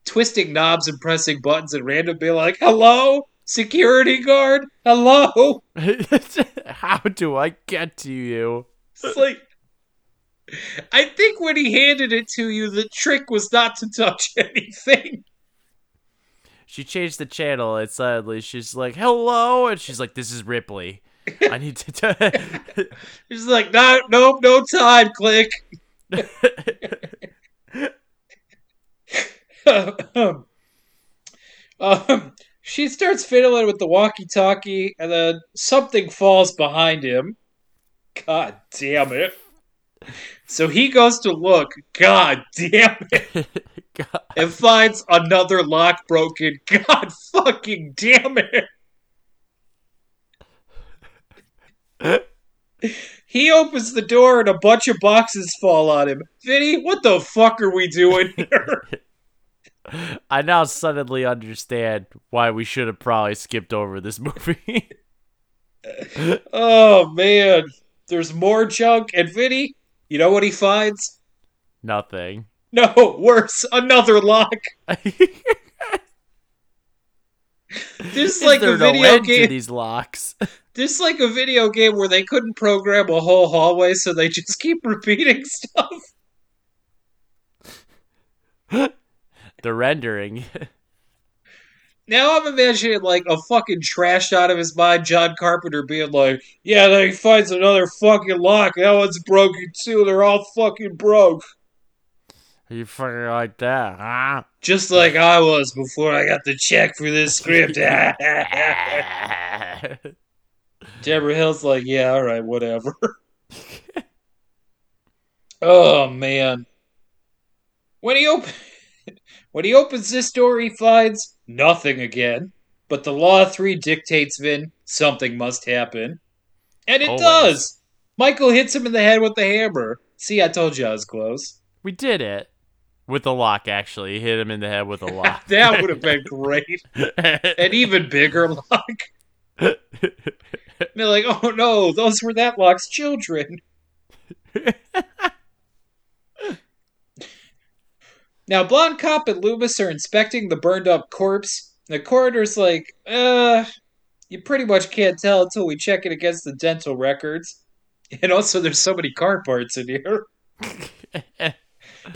twisting knobs and pressing buttons at random, be like, "Hello, security guard. Hello." How do I get to you? It's like I think when he handed it to you, the trick was not to touch anything. She changed the channel and suddenly she's like, "Hello," and she's like, "This is Ripley. I need to." T- He's like, no, nope, no time. Click. um, she starts fiddling with the walkie-talkie, and then something falls behind him. God damn it! So he goes to look. God damn it! God. and finds another lock broken. God fucking damn it. he opens the door and a bunch of boxes fall on him. Vinny, what the fuck are we doing here? I now suddenly understand why we should have probably skipped over this movie. oh man. There's more junk. And Vinny, you know what he finds? Nothing. No, worse, another lock. This is like a no video to game. these locks. This is like a video game where they couldn't program a whole hallway, so they just keep repeating stuff. the rendering. Now I'm imagining like a fucking trashed out of his mind John Carpenter being like, "Yeah, then he finds another fucking lock. That one's broken too. They're all fucking broke, Are you fucking like that, huh? just like I was before I got the check for this script." Debra Hill's like, "Yeah, all right, whatever." oh man, when he op- when he opens this door, he finds nothing again. But the law of three dictates, Vin, something must happen, and it Always. does. Michael hits him in the head with the hammer. See, I told you I was close. we did it. With a lock, actually. Hit him in the head with a lock. that would have been great. An even bigger lock. They're like, oh no, those were that lock's children. Now, Blonde Cop and Loomis are inspecting the burned up corpse. The coroner's like, uh, you pretty much can't tell until we check it against the dental records. And also, there's so many car parts in here.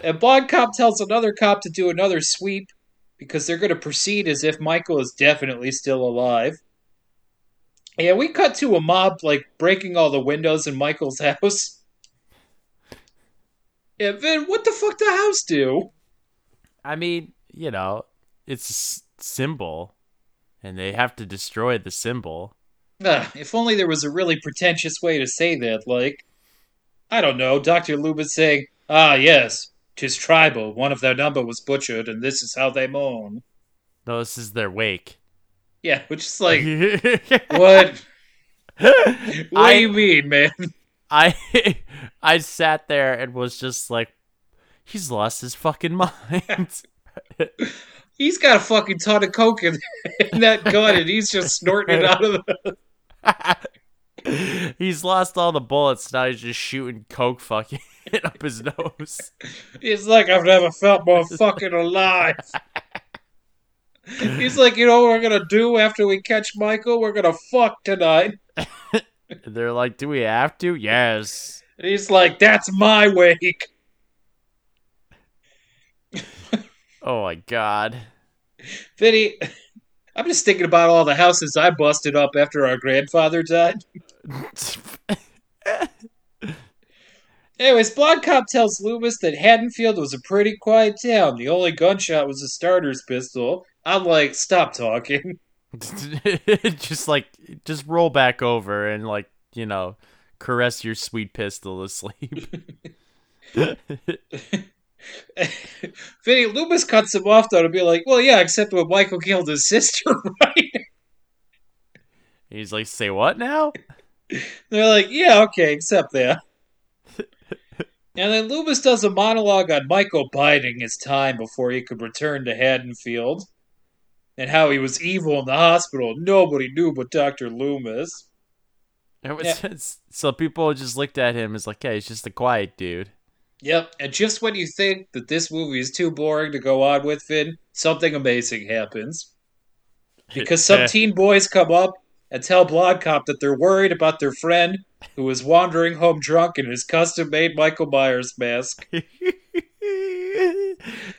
And Blonde Cop tells another cop to do another sweep because they're going to proceed as if Michael is definitely still alive. Yeah, we cut to a mob like breaking all the windows in Michael's house. Yeah, Vin, what the fuck the house do? I mean, you know, it's a s- symbol, and they have to destroy the symbol. If only there was a really pretentious way to say that, like, I don't know, Dr. Loomis saying, Ah, yes, 'tis tribal, one of their number was butchered, and this is how they mourn. No, this is their wake. Yeah, which is like, what? What I- do you mean, man? I I sat there and was just like, he's lost his fucking mind. He's got a fucking ton of coke in, in that gun, and he's just snorting it out of the. he's lost all the bullets. Now he's just shooting coke fucking up his nose. He's like, I've never felt more fucking alive. He's like, you know what we're gonna do after we catch Michael? We're gonna fuck tonight. They're like, do we have to? Yes. And he's like, that's my wake. Oh my god. Vinny, I'm just thinking about all the houses I busted up after our grandfather died. Anyways, Blonde Cop tells Loomis that Haddonfield was a pretty quiet town. The only gunshot was a starter's pistol. I'm like, stop talking. just like just roll back over and like, you know, caress your sweet pistol to sleep. Vinny Loomis cuts him off though to be like, well, yeah, except when Michael killed his sister, right? He's like, say what now? They're like, yeah, okay, except that. And then Loomis does a monologue on Michael biding his time before he could return to Haddonfield. And how he was evil in the hospital. Nobody knew but Dr. Loomis. It was Yeah. so people just looked at him as like, "Hey, he's just a quiet dude." Yep, and just when you think that this movie is too boring to go on with, Vin, something amazing happens. Because some eh. teen boys come up and tell Blonde Cop that they're worried about their friend who is wandering home drunk in his custom made Michael Myers mask.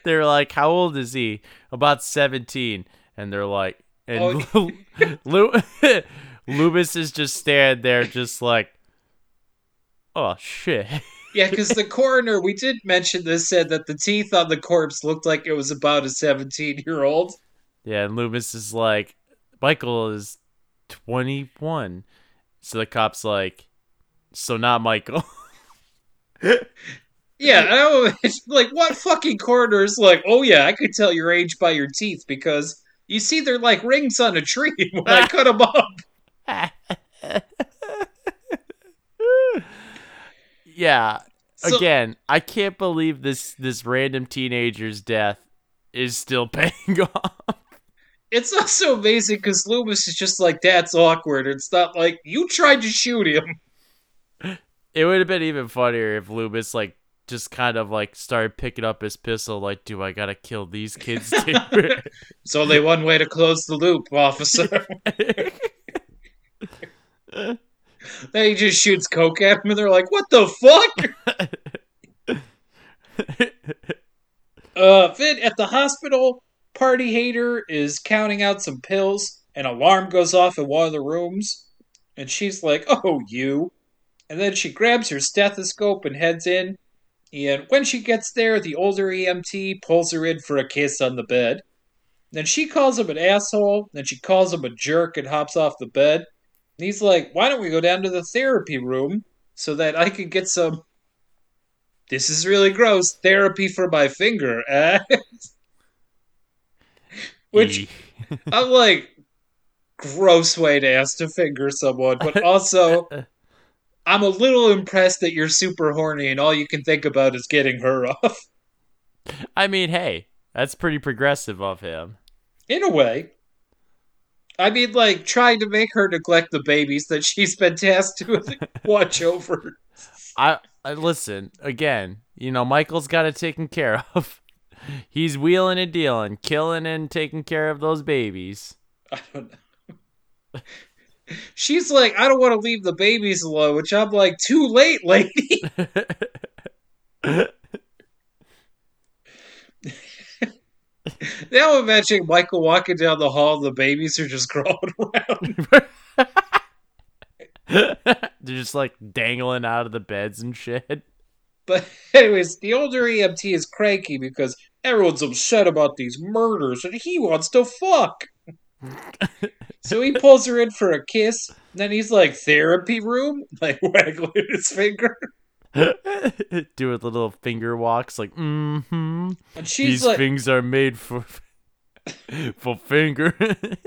they're like, "How old is he?" About seventeen, and they're like, and Oh. Lu- Loomis is just standing there, just like, "Oh shit." Yeah, because the coroner, we did mention this, said that the teeth on the corpse looked like it was about a 17 year old. Yeah, and Loomis is like, Michael is 21. So the cop's like, so not Michael. Yeah, I was like, what fucking coroner is like, oh yeah, I could tell your age by your teeth because you see they're like rings on a tree when I cut them up. Yeah. So- Again, I can't believe this this random teenager's death is still paying off. It's also amazing because Loomis is just like, that's awkward. It's not like, you tried to shoot him. It would have been even funnier if Loomis like just kind of like started picking up his pistol like, do I gotta kill these kids too? It's only one way to close the loop, officer. then he just shoots coke at him and they're like, what the fuck? Uh, Vin, at the hospital, Party Hater is counting out some pills. An alarm goes off in one of the rooms, and she's like, "Oh, you!" And then she grabs her stethoscope and heads in. And when she gets there, the older EMT pulls her in for a kiss on the bed. Then she calls him an asshole. Then she calls him a jerk and hops off the bed. And he's like, "Why don't we go down to the therapy room so that I can get some this is really gross. Therapy for my finger. Eh? Which. I'm like, gross way to ask to finger someone, but also, I'm a little impressed that you're super horny and all you can think about is getting her off. I mean, hey, that's pretty progressive of him. In a way. I mean, like, trying to make her neglect the babies that she's been tasked to watch over. I, I listen again. You know, Michael's got it taken care of. He's wheeling and dealing, killing and taking care of those babies. I don't know. She's like, I don't want to leave the babies alone, which I'm like, too late, lady. Now imagine Michael walking down the hall, and the babies are just crawling around. They're just like dangling out of the beds and shit. But anyways, the older EMT is cranky because everyone's upset about these murders, and he wants to fuck. so he pulls her in for a kiss. And then he's like, "Therapy room," like waggling his finger, Doing the little finger walks, like, mm-hmm. and she's These like, things are made for for finger.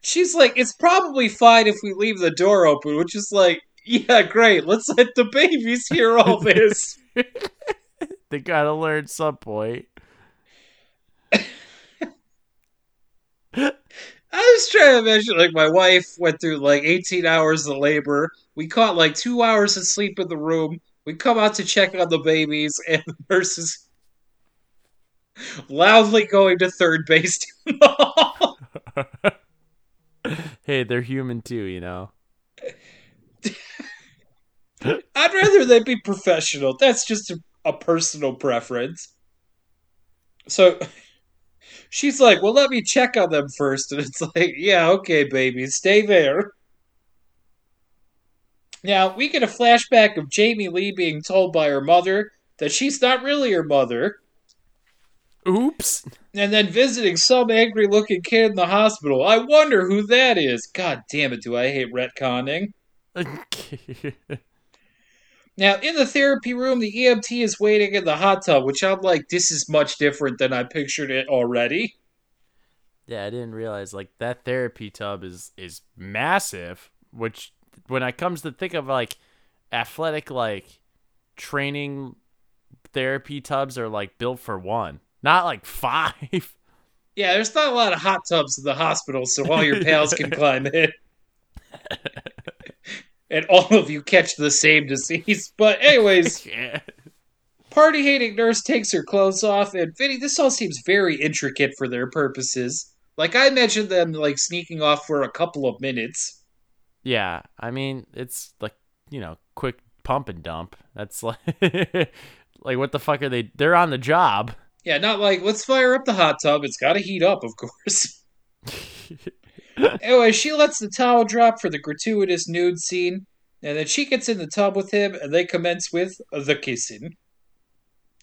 she's like, "It's probably fine if we leave the door open," which is like, "Yeah, great. Let's let the babies hear all this." they gotta learn some point. I was trying to imagine, like, my wife went through like 18 hours of labor. We caught like two hours of sleep in the room. We come out to check on the babies, and the nurse is loudly going to third base. down the hall. hey, they're human too, you know. I'd rather they be professional. That's just a, a personal preference. So she's like, Well, let me check on them first. And it's like, Yeah, okay, baby, stay there. Now, we get a flashback of Jamie Lee being told by her mother that she's not really her mother, Oops. and then visiting some angry looking kid in the hospital. I wonder who that is. God damn it, do I hate retconning. Now, in the therapy room, the EMT is waiting in the hot tub, which I'm like, this is much different than I pictured it already. yeah, I didn't realize like that therapy tub is is massive. Which when I comes to think of like athletic like training therapy tubs are like built for one, not like five. Yeah, there's not a lot of hot tubs in the hospital, so all your pals can climb in. and all of you catch the same disease. But anyways, Yeah. party hating nurse takes her clothes off, and Vinny, this all seems very intricate for their purposes. Like I imagine them like sneaking off for a couple of minutes. Yeah, I mean, it's like, you know, quick pump and dump. That's like like what the fuck are they they're on the job. Yeah, not like let's fire up the hot tub. It's got to heat up, of course. Anyway, she lets the towel drop for the gratuitous nude scene, and then she gets in the tub with him, and they commence with the kissing.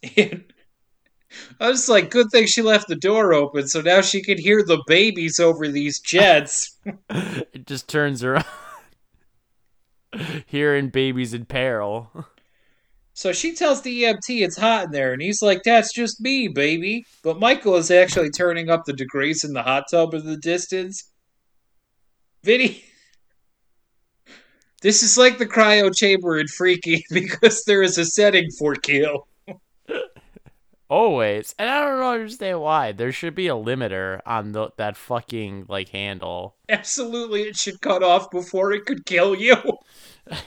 And I was like, good thing she left the door open, so now she can hear the babies over these jets. it just turns her on. Hearing babies in peril. So she tells the EMT it's hot in there, and he's like, That's just me, baby. But Michael is actually turning up the degrees in the hot tub in the distance. Vinny. This is like the cryo chamber in Freaky because there is a setting for kill. Always. And I don't understand why. There should be a limiter on the, that fucking like handle. Absolutely, it should cut off before it could kill you.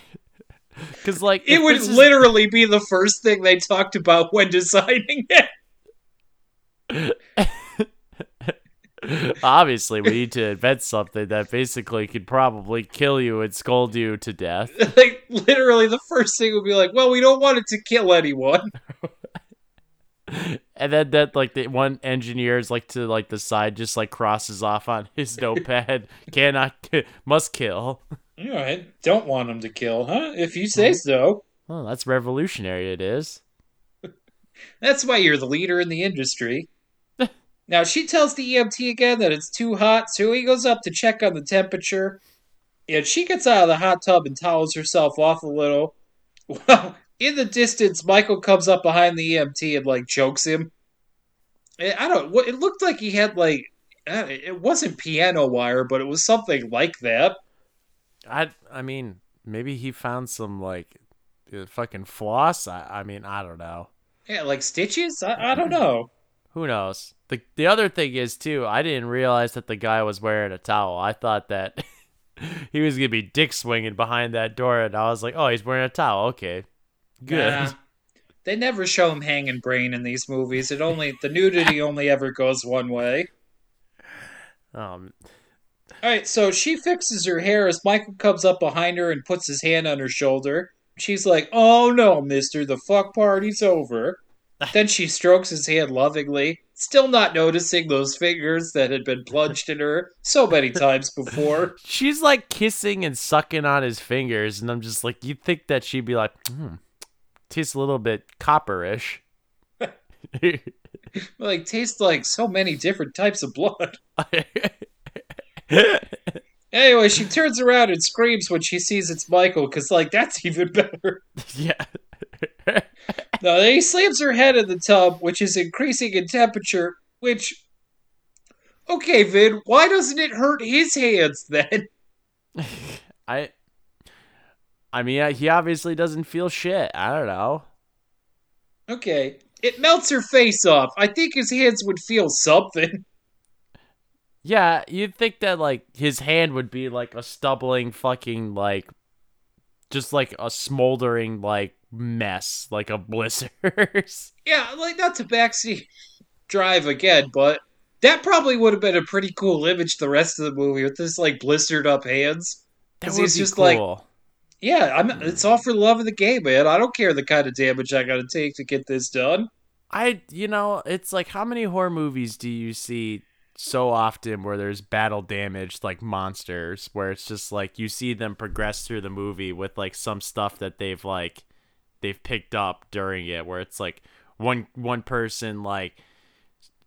Cuz like It would is- literally be the first thing they talked about when designing it. Obviously, we need to invent something that basically could probably kill you and scold you to death. Like, literally, the first thing would be like, Well, we don't want it to kill anyone. And then that like the one engineer is like to like the side just like crosses off on his notepad cannot must kill. All right, don't want them to kill, huh? If you say so. Well, that's revolutionary it is. That's why you're the leader in the industry. Now, she tells the EMT again that it's too hot, so he goes up to check on the temperature. And she gets out of the hot tub and towels herself off a little. Well, in the distance, Michael comes up behind the EMT and, like, chokes him. I don't. It looked like he had, like. uh, It wasn't piano wire, but it was something like that. I I mean, maybe he found some like uh, fucking floss. I, I mean, I don't know. Yeah, like stitches? I, I don't know. Who knows? The the other thing is too, I didn't realize that the guy was wearing a towel. I thought that he was gonna be dick swinging behind that door, and I was like, oh, he's wearing a towel. Okay, good. Nah. They never show him hanging brain in these movies. It only the nudity only ever goes one way. Um, All right, so she fixes her hair as Michael comes up behind her and puts his hand on her shoulder. She's like, "Oh no, Mister, the fuck party's over." Then she strokes his hand lovingly, still not noticing those fingers that had been plunged in her so many times before. she's like kissing and sucking on his fingers, and I'm just like, you'd think that she'd be like, hmm, tastes a little bit copperish. Like tastes like so many different types of blood. Anyway, she turns around and screams when she sees it's Michael, because like that's even better. yeah. No, then he slams her head in the tub, which is increasing in temperature, which. Okay, Vin, why doesn't it hurt his hands then? I I mean, he obviously doesn't feel shit. I don't know. Okay, it melts her face off. I think his hands would feel something. Yeah, you'd think that like his hand would be like a stubbling fucking like just like a smoldering like mess, like a blisters. Yeah, like not to backseat drive again, but that probably would have been a pretty cool image the rest of the movie with this like blistered up hands. that would he's be just cool. like- Yeah, I'm. It's all for the love of the game, man. I don't care the kind of damage I got to take to get this done. I you know, it's like how many horror movies do you see so often where there's battle damage like monsters where it's just like you see them progress through the movie with like some stuff that they've like they've picked up during it where it's like one one person like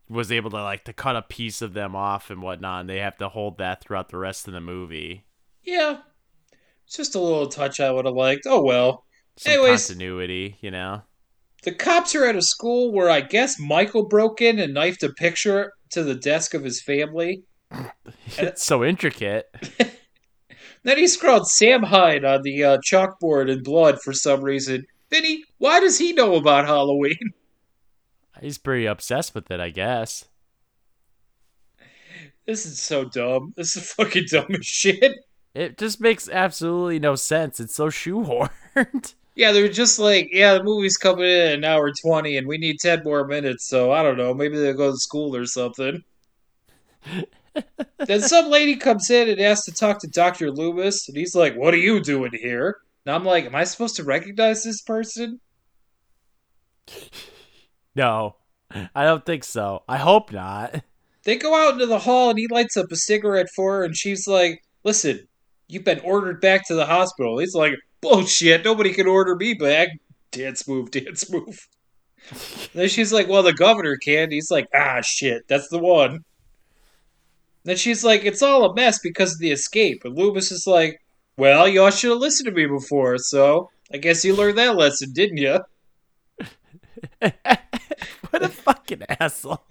was able to like to cut a piece of them off and whatnot and they have to hold that throughout the rest of the movie Yeah, it's just a little touch I would have liked. Oh well. some Anyways. continuity you know The cops are at a school where I guess Michael broke in and knifed a picture to the desk of his family. it's so intricate Then he scrawled Samhain on the uh, chalkboard in blood for some reason. Vinny, Why does he know about Halloween? He's pretty obsessed with it, I guess. This is so dumb. This is fucking dumb as shit. It just makes absolutely no sense. It's so shoehorned. Yeah, they're just like, yeah, the movie's coming in at an hour 20 and we need 10 more minutes, so I don't know, maybe they'll go to school or something. then some lady comes in and asks to talk to Dr. Loomis, and he's like, What are you doing here? And I'm like, Am I supposed to recognize this person? No, I don't think so. I hope not. They go out into the hall and he lights up a cigarette for her, and she's like, Listen, you've been ordered back to the hospital. He's like, Bullshit, nobody can order me back. Dance move, dance move. then she's like, Well, the governor can. He's like, Ah, shit, that's the one. Then she's like, It's all a mess because of the escape. And Loomis is like, Well, y'all should have listened to me before, so I guess you learned that lesson, didn't you? what a fucking asshole.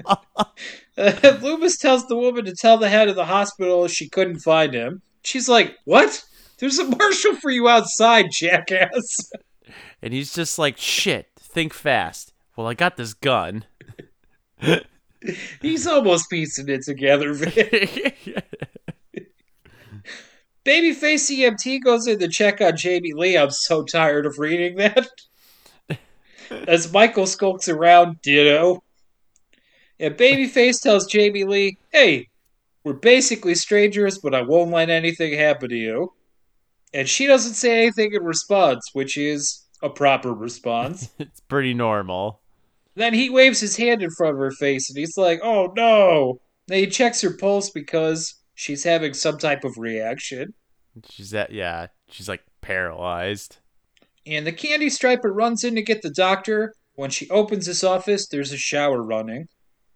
Loomis tells the woman to tell the head of the hospital she couldn't find him. She's like, What? There's a marshal for you outside, jackass. and he's just like, shit, think fast. Well, I got this gun. He's almost piecing it together. Babyface EMT goes in to check on Jamie Lee. I'm so tired of reading that. As Michael skulks around, ditto. And Babyface tells Jamie Lee, hey, we're basically strangers, but I won't let anything happen to you. And she doesn't say anything in response, which is a proper response. it's pretty normal. Then he waves his hand in front of her face and he's like, oh no. Then he checks her pulse because she's having some type of reaction. She's at, yeah, she's like paralyzed. And the candy striper runs in to get the doctor. When she opens his office, there's a shower running.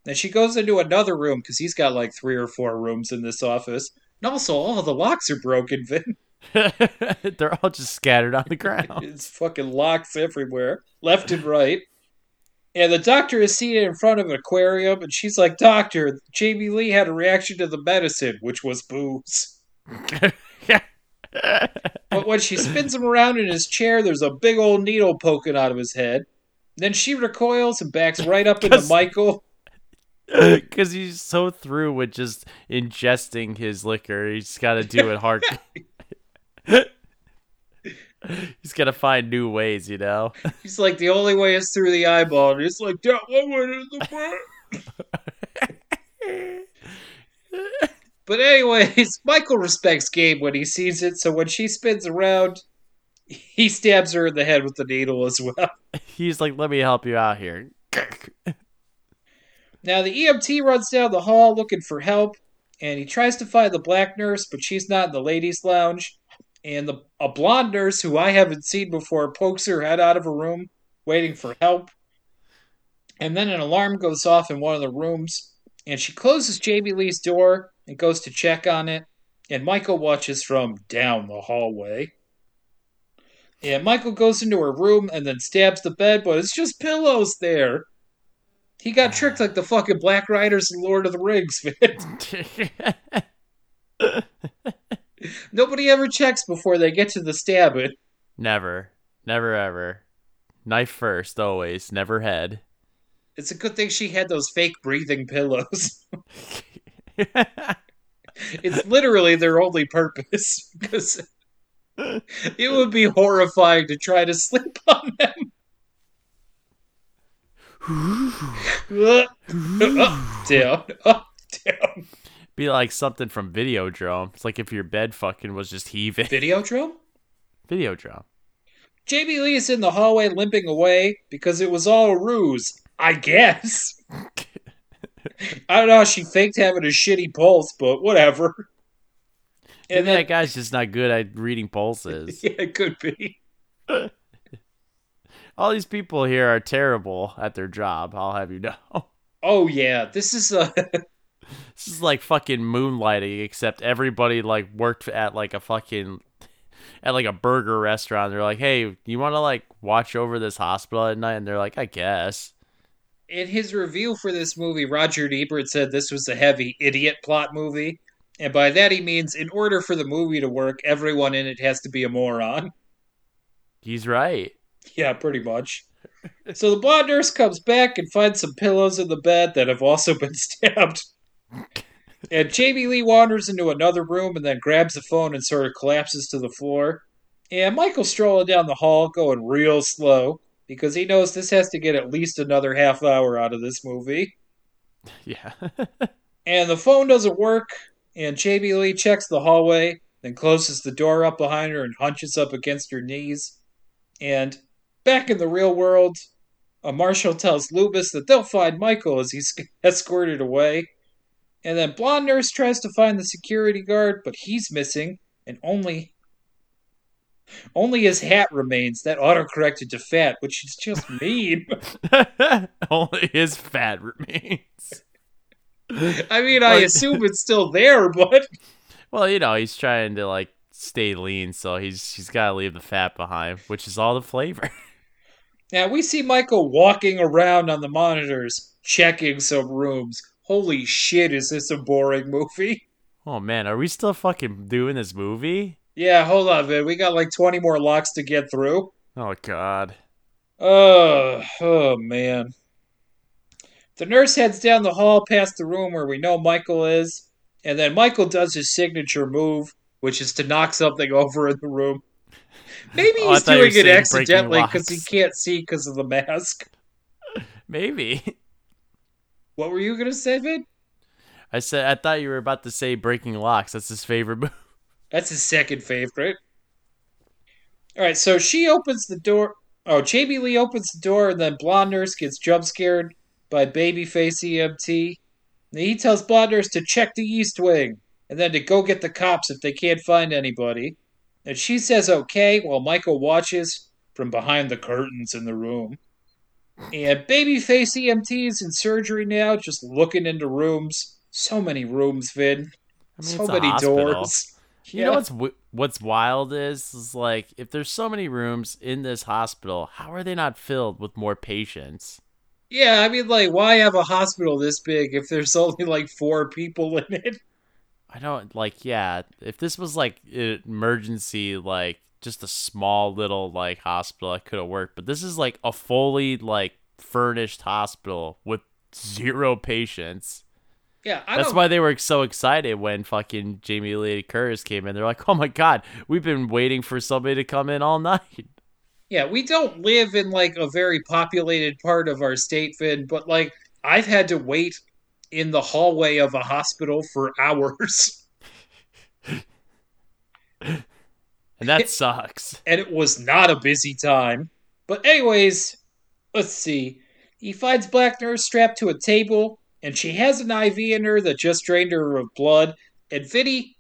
Then she goes into another room because he's got like three or four rooms in this office. And also, all the locks are broken, Vin. They're all just scattered on the ground. it's fucking locks everywhere, left and right. And the doctor is seated in front of an aquarium, and she's like, Doctor, Jamie Lee had a reaction to the medicine, which was booze. but when she spins him around in his chair, there's a big old needle poking out of his head. Then she recoils and backs right up into Michael. Because he's so through with just ingesting his liquor. He's got to do it hard. he's to find new ways, you know? He's like, the only way is through the eyeball. And it's like, that one went in the butt. But anyways, Michael respects Gabe when he sees it, so when she spins around, he stabs her in the head with the needle as well. He's like, "Let me help you out here." now the EMT runs down the hall looking for help, and he tries to find the black nurse, but she's not in the ladies' lounge. And the a blonde nurse who I haven't seen before pokes her head out of a room, waiting for help. And then an alarm goes off in one of the rooms, and she closes Jamie Lee's door and goes to check on it, and Michael watches from down the hallway. And Michael goes into her room and then stabs the bed, but it's just pillows there. He got tricked like the fucking Black Riders in Lord of the Rings, man. Nobody ever checks before they get to the stabbing. Never. Never ever. Knife first, always. Never head. It's a good thing she had those fake breathing pillows. it's literally their only purpose because it would be horrifying to try to sleep on them. up, down, up, down. Be like something from Videodrome. It's like if your bed fucking was just heaving. Videodrome? Videodrome. Jamie Lee is in the hallway limping away because it was all a ruse. I guess. I don't know how she faked having a shitty pulse, but whatever. And then, that guy's just not good at reading pulses. yeah, it could be. All these people here are terrible at their job. I'll have you know. Oh yeah, this is uh, a. this is like fucking moonlighting, except everybody like worked at like a fucking at like a burger restaurant. They're like, "Hey, you want to like watch over this hospital at night?" And they're like, "I guess." in his review for this movie, Roger Ebert said this was a heavy idiot plot movie. And by that he means in order for the movie to work, everyone in it has to be a moron. He's right. Yeah, pretty much. So the blonde nurse comes back and finds some pillows in the bed that have also been stabbed. And Jamie Lee wanders into another room and then grabs the phone and sort of collapses to the floor. And Michael's strolling down the hall, going real slow, because he knows this has to get at least another half hour out of this movie. Yeah. And the phone doesn't work, and Jamie Lee checks the hallway, then closes the door up behind her and hunches up against her knees. And back in the real world, a marshal tells Loomis that they'll find Michael as he's escorted away. And then blonde nurse tries to find the security guard, but he's missing, and only only his hat remains. That autocorrected to fat, which is just mean. Only his fat remains. I mean, I assume it's still there, but Well, you know, he's trying to like stay lean, so he's he's got to leave the fat behind, which is all the flavor. Now we see Michael walking around on the monitors, checking some rooms. Holy shit, is this a boring movie? Oh man, are we still fucking doing this movie? Yeah, hold on, man. We got like 20 more locks to get through. Oh god. Oh, oh man. The nurse heads down the hall past the room where we know Michael is, and then Michael does his signature move, which is to knock something over in the room. Maybe Oh, he's doing it accidentally because he can't see because of the mask. Maybe. What were you gonna say, Vin? I said I thought you were about to say breaking locks. That's his favorite move. That's his second favorite. All right, so she opens the door. Oh, Jamie Lee opens the door, and then blonde nurse gets jump scared by babyface EMT. And he tells blonde nurse to check the East Wing, and then to go get the cops if they can't find anybody. And she says okay, while Michael watches from behind the curtains in the room. And babyface EMT is in surgery now, just looking into rooms. So many rooms, Vin. I mean, so many hospital. doors. You know what's what's wild is is like if there's so many rooms in this hospital, how are they not filled with more patients? Yeah, I mean, like, why have a hospital this big if there's only like four people in it? I don't like yeah, if this was like an emergency like just a small little like hospital that could have worked, but this is like a fully like furnished hospital with zero patients. Yeah, I That's don't. why they were so excited when fucking Jamie Lee Curtis came in. They're like, "Oh my god, we've been waiting for somebody to come in all night." Yeah, we don't live in like a very populated part of our state, Vin, but like, I've had to wait in the hallway of a hospital for hours, And that sucks. and it was not a busy time. But anyways, let's see. He finds Black Nurse strapped to a table, and she has an IV in her that just drained her of blood. And Vinny,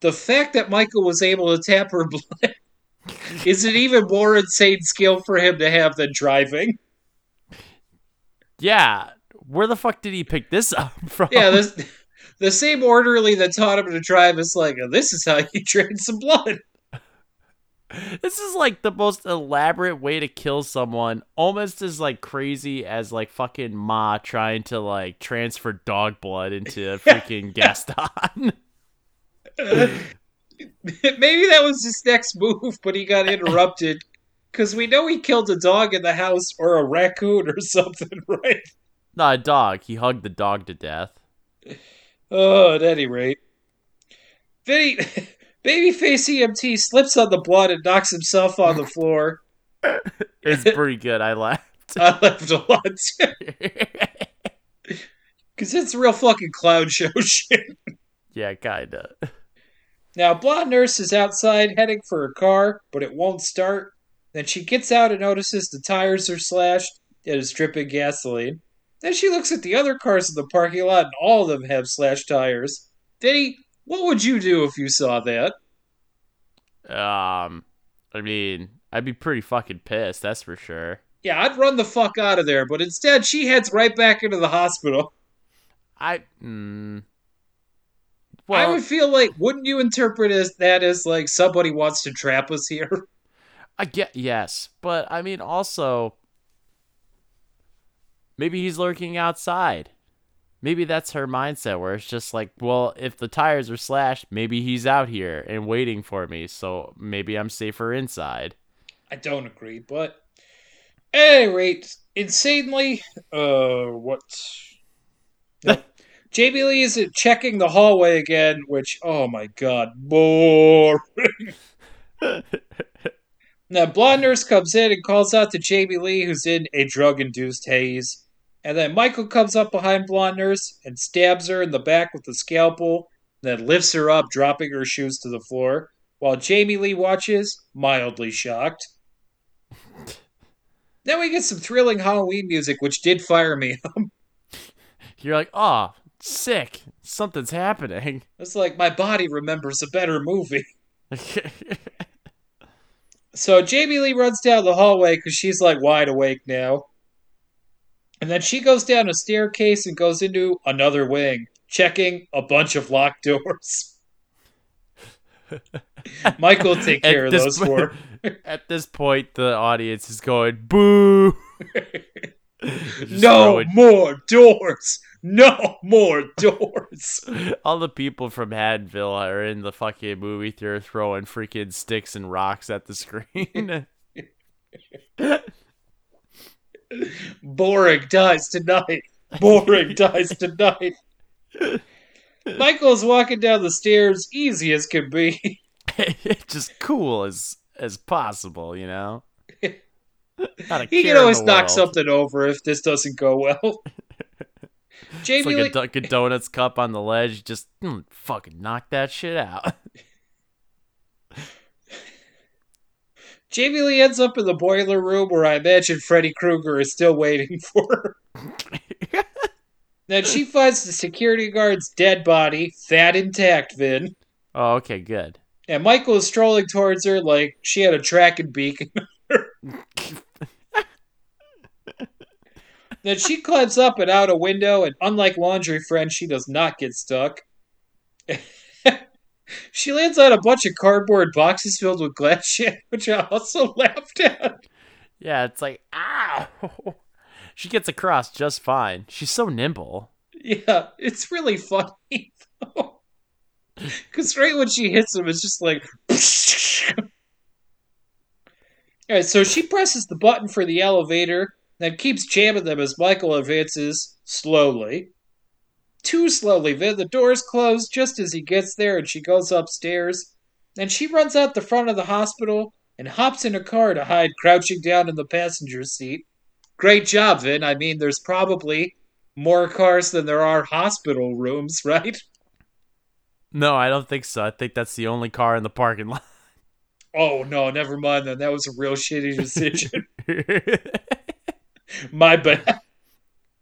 the fact that Michael was able to tap her blood is an even more insane skill for him to have than driving. Yeah, where the fuck did he pick this up from? Yeah, this, the same orderly that taught him to drive is like, this is how you drain some blood. This is like the most elaborate way to kill someone, almost as like crazy as like fucking Ma trying to like transfer dog blood into a freaking Gaston. Maybe that was his next move, but he got interrupted. Because we know he killed a dog in the house or a raccoon or something, right? Not a dog. He hugged the dog to death. Oh, at any rate. Vinny, babyface EMT slips on the blood and knocks himself on the floor. It's pretty good. I laughed. I laughed a lot too. Because it's real fucking clown show shit. yeah, kinda. Now, blonde nurse is outside heading for her car, but it won't start. Then she gets out and notices the tires are slashed and is dripping gasoline. Then she looks at the other cars in the parking lot, and all of them have slashed tires. Vinny, what would you do if you saw that? Um, I mean, I'd be pretty fucking pissed. That's for sure. Yeah, I'd run the fuck out of there, but instead she heads right back into the hospital. I. Mm, I would feel like, wouldn't you interpret as that as like somebody wants to trap us here? I get yes, but I mean also maybe he's lurking outside. Maybe that's her mindset where it's just like, well, if the tires are slashed, maybe he's out here and waiting for me, so maybe I'm safer inside. I don't agree, but at any rate, insanely, uh, what? No. Jamie Lee is checking the hallway again, which, oh my god, boring. now, blonde nurse comes in and calls out to Jamie Lee, who's in a drug induced haze. And then Michael comes up behind blonde nurse and stabs her in the back with a scalpel, then lifts her up, dropping her shoes to the floor, while Jamie Lee watches, mildly shocked. Then we get some thrilling Halloween music, which did fire me up. You're like, oh, sick. Something's happening. It's like my body remembers a better movie. So Jamie Lee runs down the hallway because she's like wide awake now. And then she goes down a staircase and goes into another wing, checking a bunch of locked doors. Michael will take care of those po- for. At this point, the audience is going, boo. No throwing- more doors! No more doors! All the people from Haddonfield are in the fucking movie theater throwing freaking sticks and rocks at the screen. Boring dies tonight. Boring dies tonight. Michael's walking down the stairs, easy as can be. Just cool as as possible, you know. He can always knock world. something over if this doesn't go well. It's Jamie like Lee, a Dunkin' Donuts cup on the ledge. Just mm, fucking knock that shit out. Jamie Lee ends up in the boiler room where I imagine Freddy Krueger is still waiting for her. then she finds the security guard's dead body, fat intact, Vin. oh, okay, good. And Michael is strolling towards her like she had a tracking beacon. then she climbs up and out a window, and unlike Laundry Friend, she does not get stuck. She lands on a bunch of cardboard boxes filled with glass shit, which I also laughed at. Yeah, it's like ow. She gets across just fine. She's so nimble. Yeah, it's really funny. Though. Because right when she hits him, it's just like. Alright, so she presses the button for the elevator, then keeps jamming them as Michael advances slowly. Too slowly, then the doors close just as he gets there and she goes upstairs. Then she runs out the front of the hospital and hops in a car to hide crouching down in the passenger seat. Great job, Vin. I mean, there's probably more cars than there are hospital rooms, right? No, I don't think so. I think that's the only car in the parking lot. Oh no, never mind then. That was a real shitty decision. My bad.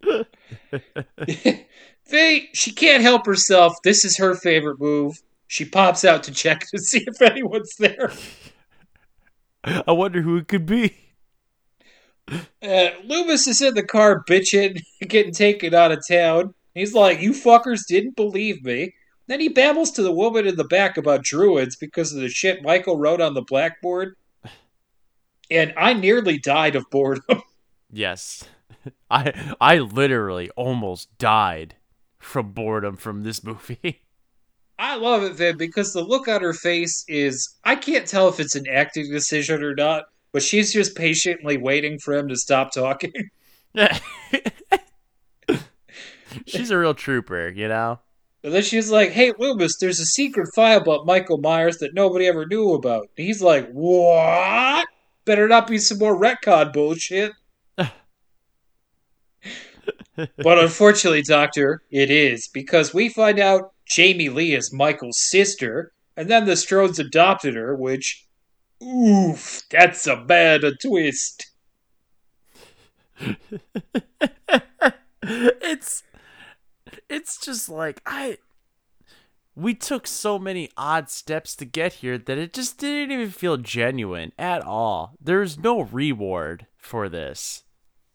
Faye, she can't help herself. This is her favorite move. She pops out to check to see if anyone's there. I wonder who it could be. Uh, Loomis is in the car bitching, getting taken out of town. He's like, You fuckers didn't believe me. Then he babbles to the woman in the back about druids because of the shit Michael wrote on the blackboard. And I nearly died of boredom. Yes. I I literally almost died from boredom from this movie. I love it, Vin, because the look on her face is I can't tell if it's an acting decision or not, but she's just patiently waiting for him to stop talking. She's a real trooper, you know? And then she's like, Hey Loomis, there's a secret file about Michael Myers that nobody ever knew about. And he's like, What? Better not be some more retcon bullshit. But unfortunately, Doctor, it is, because we find out Jamie Lee is Michael's sister, and then the Strodes adopted her, which oof, that's a bad a twist. it's it's just like I we took so many odd steps to get here that it just didn't even feel genuine at all. There's no reward for this.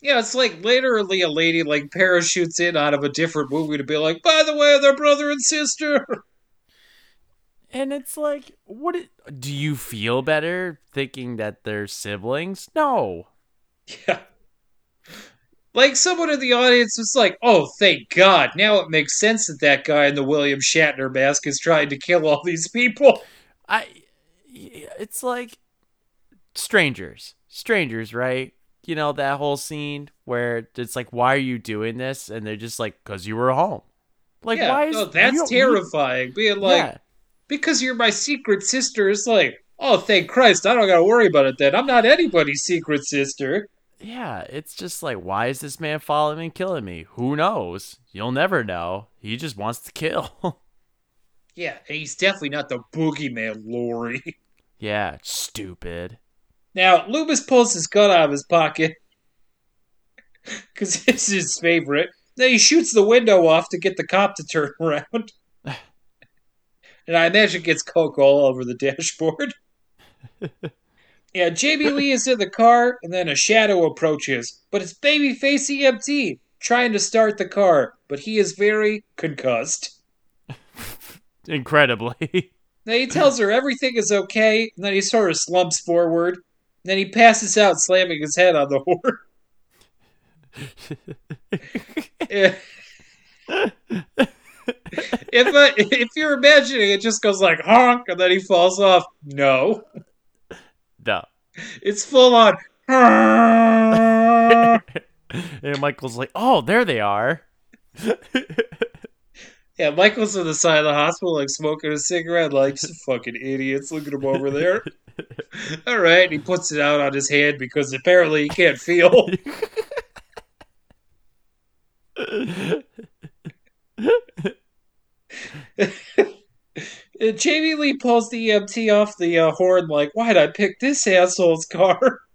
Yeah, it's like literally a lady like parachutes in out of a different movie to be like, by the way, they're brother and sister. And it's like, what it, do you feel better thinking that they're siblings? No. Yeah. Like someone in the audience was like, "Oh, thank God! Now it makes sense that that guy in the William Shatner mask is trying to kill all these people." I it's like strangers, strangers, right? You know that whole scene where it's like, why are you doing this? And they're just like, cause you were home. Like, yeah, why is no, that's you don't- you- terrifying. Being like, yeah, because you're my secret sister is like, oh, thank Christ, I don't gotta worry about it then. I'm not anybody's secret sister. yeah. It's just like, why is this man following me and killing me? Who knows? You'll never know. He just wants to kill. Yeah, and he's definitely not the boogeyman, Laurie. yeah, stupid. Now, Loomis pulls his gun out of his pocket because it's his favorite. Then he shoots the window off to get the cop to turn around. and I imagine gets coke all over the dashboard. yeah, Jamie Lee is in the car, and then a shadow approaches. But it's babyface EMT trying to start the car, but he is very concussed. Incredibly. Then he tells her everything is okay, and then he sort of slumps forward. Then he passes out, slamming his head on the horn. Yeah. if uh, if you're imagining, it just goes like honk, and then he falls off. No, no. it's full on. and Michael's like, oh, there they are. Yeah, Michael's on the side of the hospital, like smoking a cigarette, like "You fucking idiots. Look at him over there. All right, he puts it out on his hand because apparently he can't feel. And Jamie Lee pulls the EMT off the uh, horn, like, why'd I pick this asshole's car?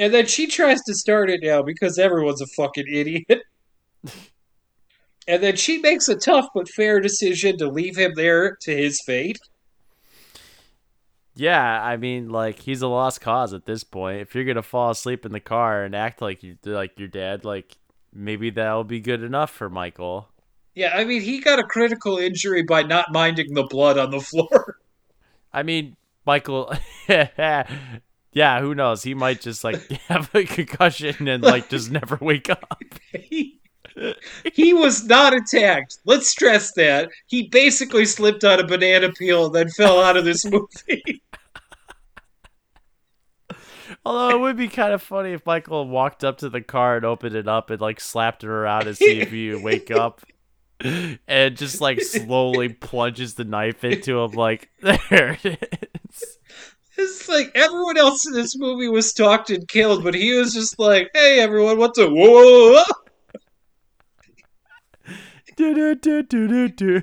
And then she tries to start it now because everyone's a fucking idiot. and then she makes a tough but fair decision to leave him there to his fate. Yeah, I mean, like he's a lost cause at this point. If you're gonna fall asleep in the car and act like you like your dad, like maybe that'll be good enough for Michael. Yeah, I mean, he got a critical injury by not minding the blood on the floor. I mean, Michael. yeah, who knows? He might just like have a concussion and like just never wake up. he, he was not attacked. Let's stress that. He basically slipped on a banana peel and then fell out of this movie. Although it would be kind of funny if Michael walked up to the car and opened it up and like slapped her around to see if you wake up. And just like slowly plunges the knife into him, like there it is. It's like everyone else in this movie was stalked and killed, but he was just like, "Hey, everyone, what's up?" Whoa! Do, do, do, do, do.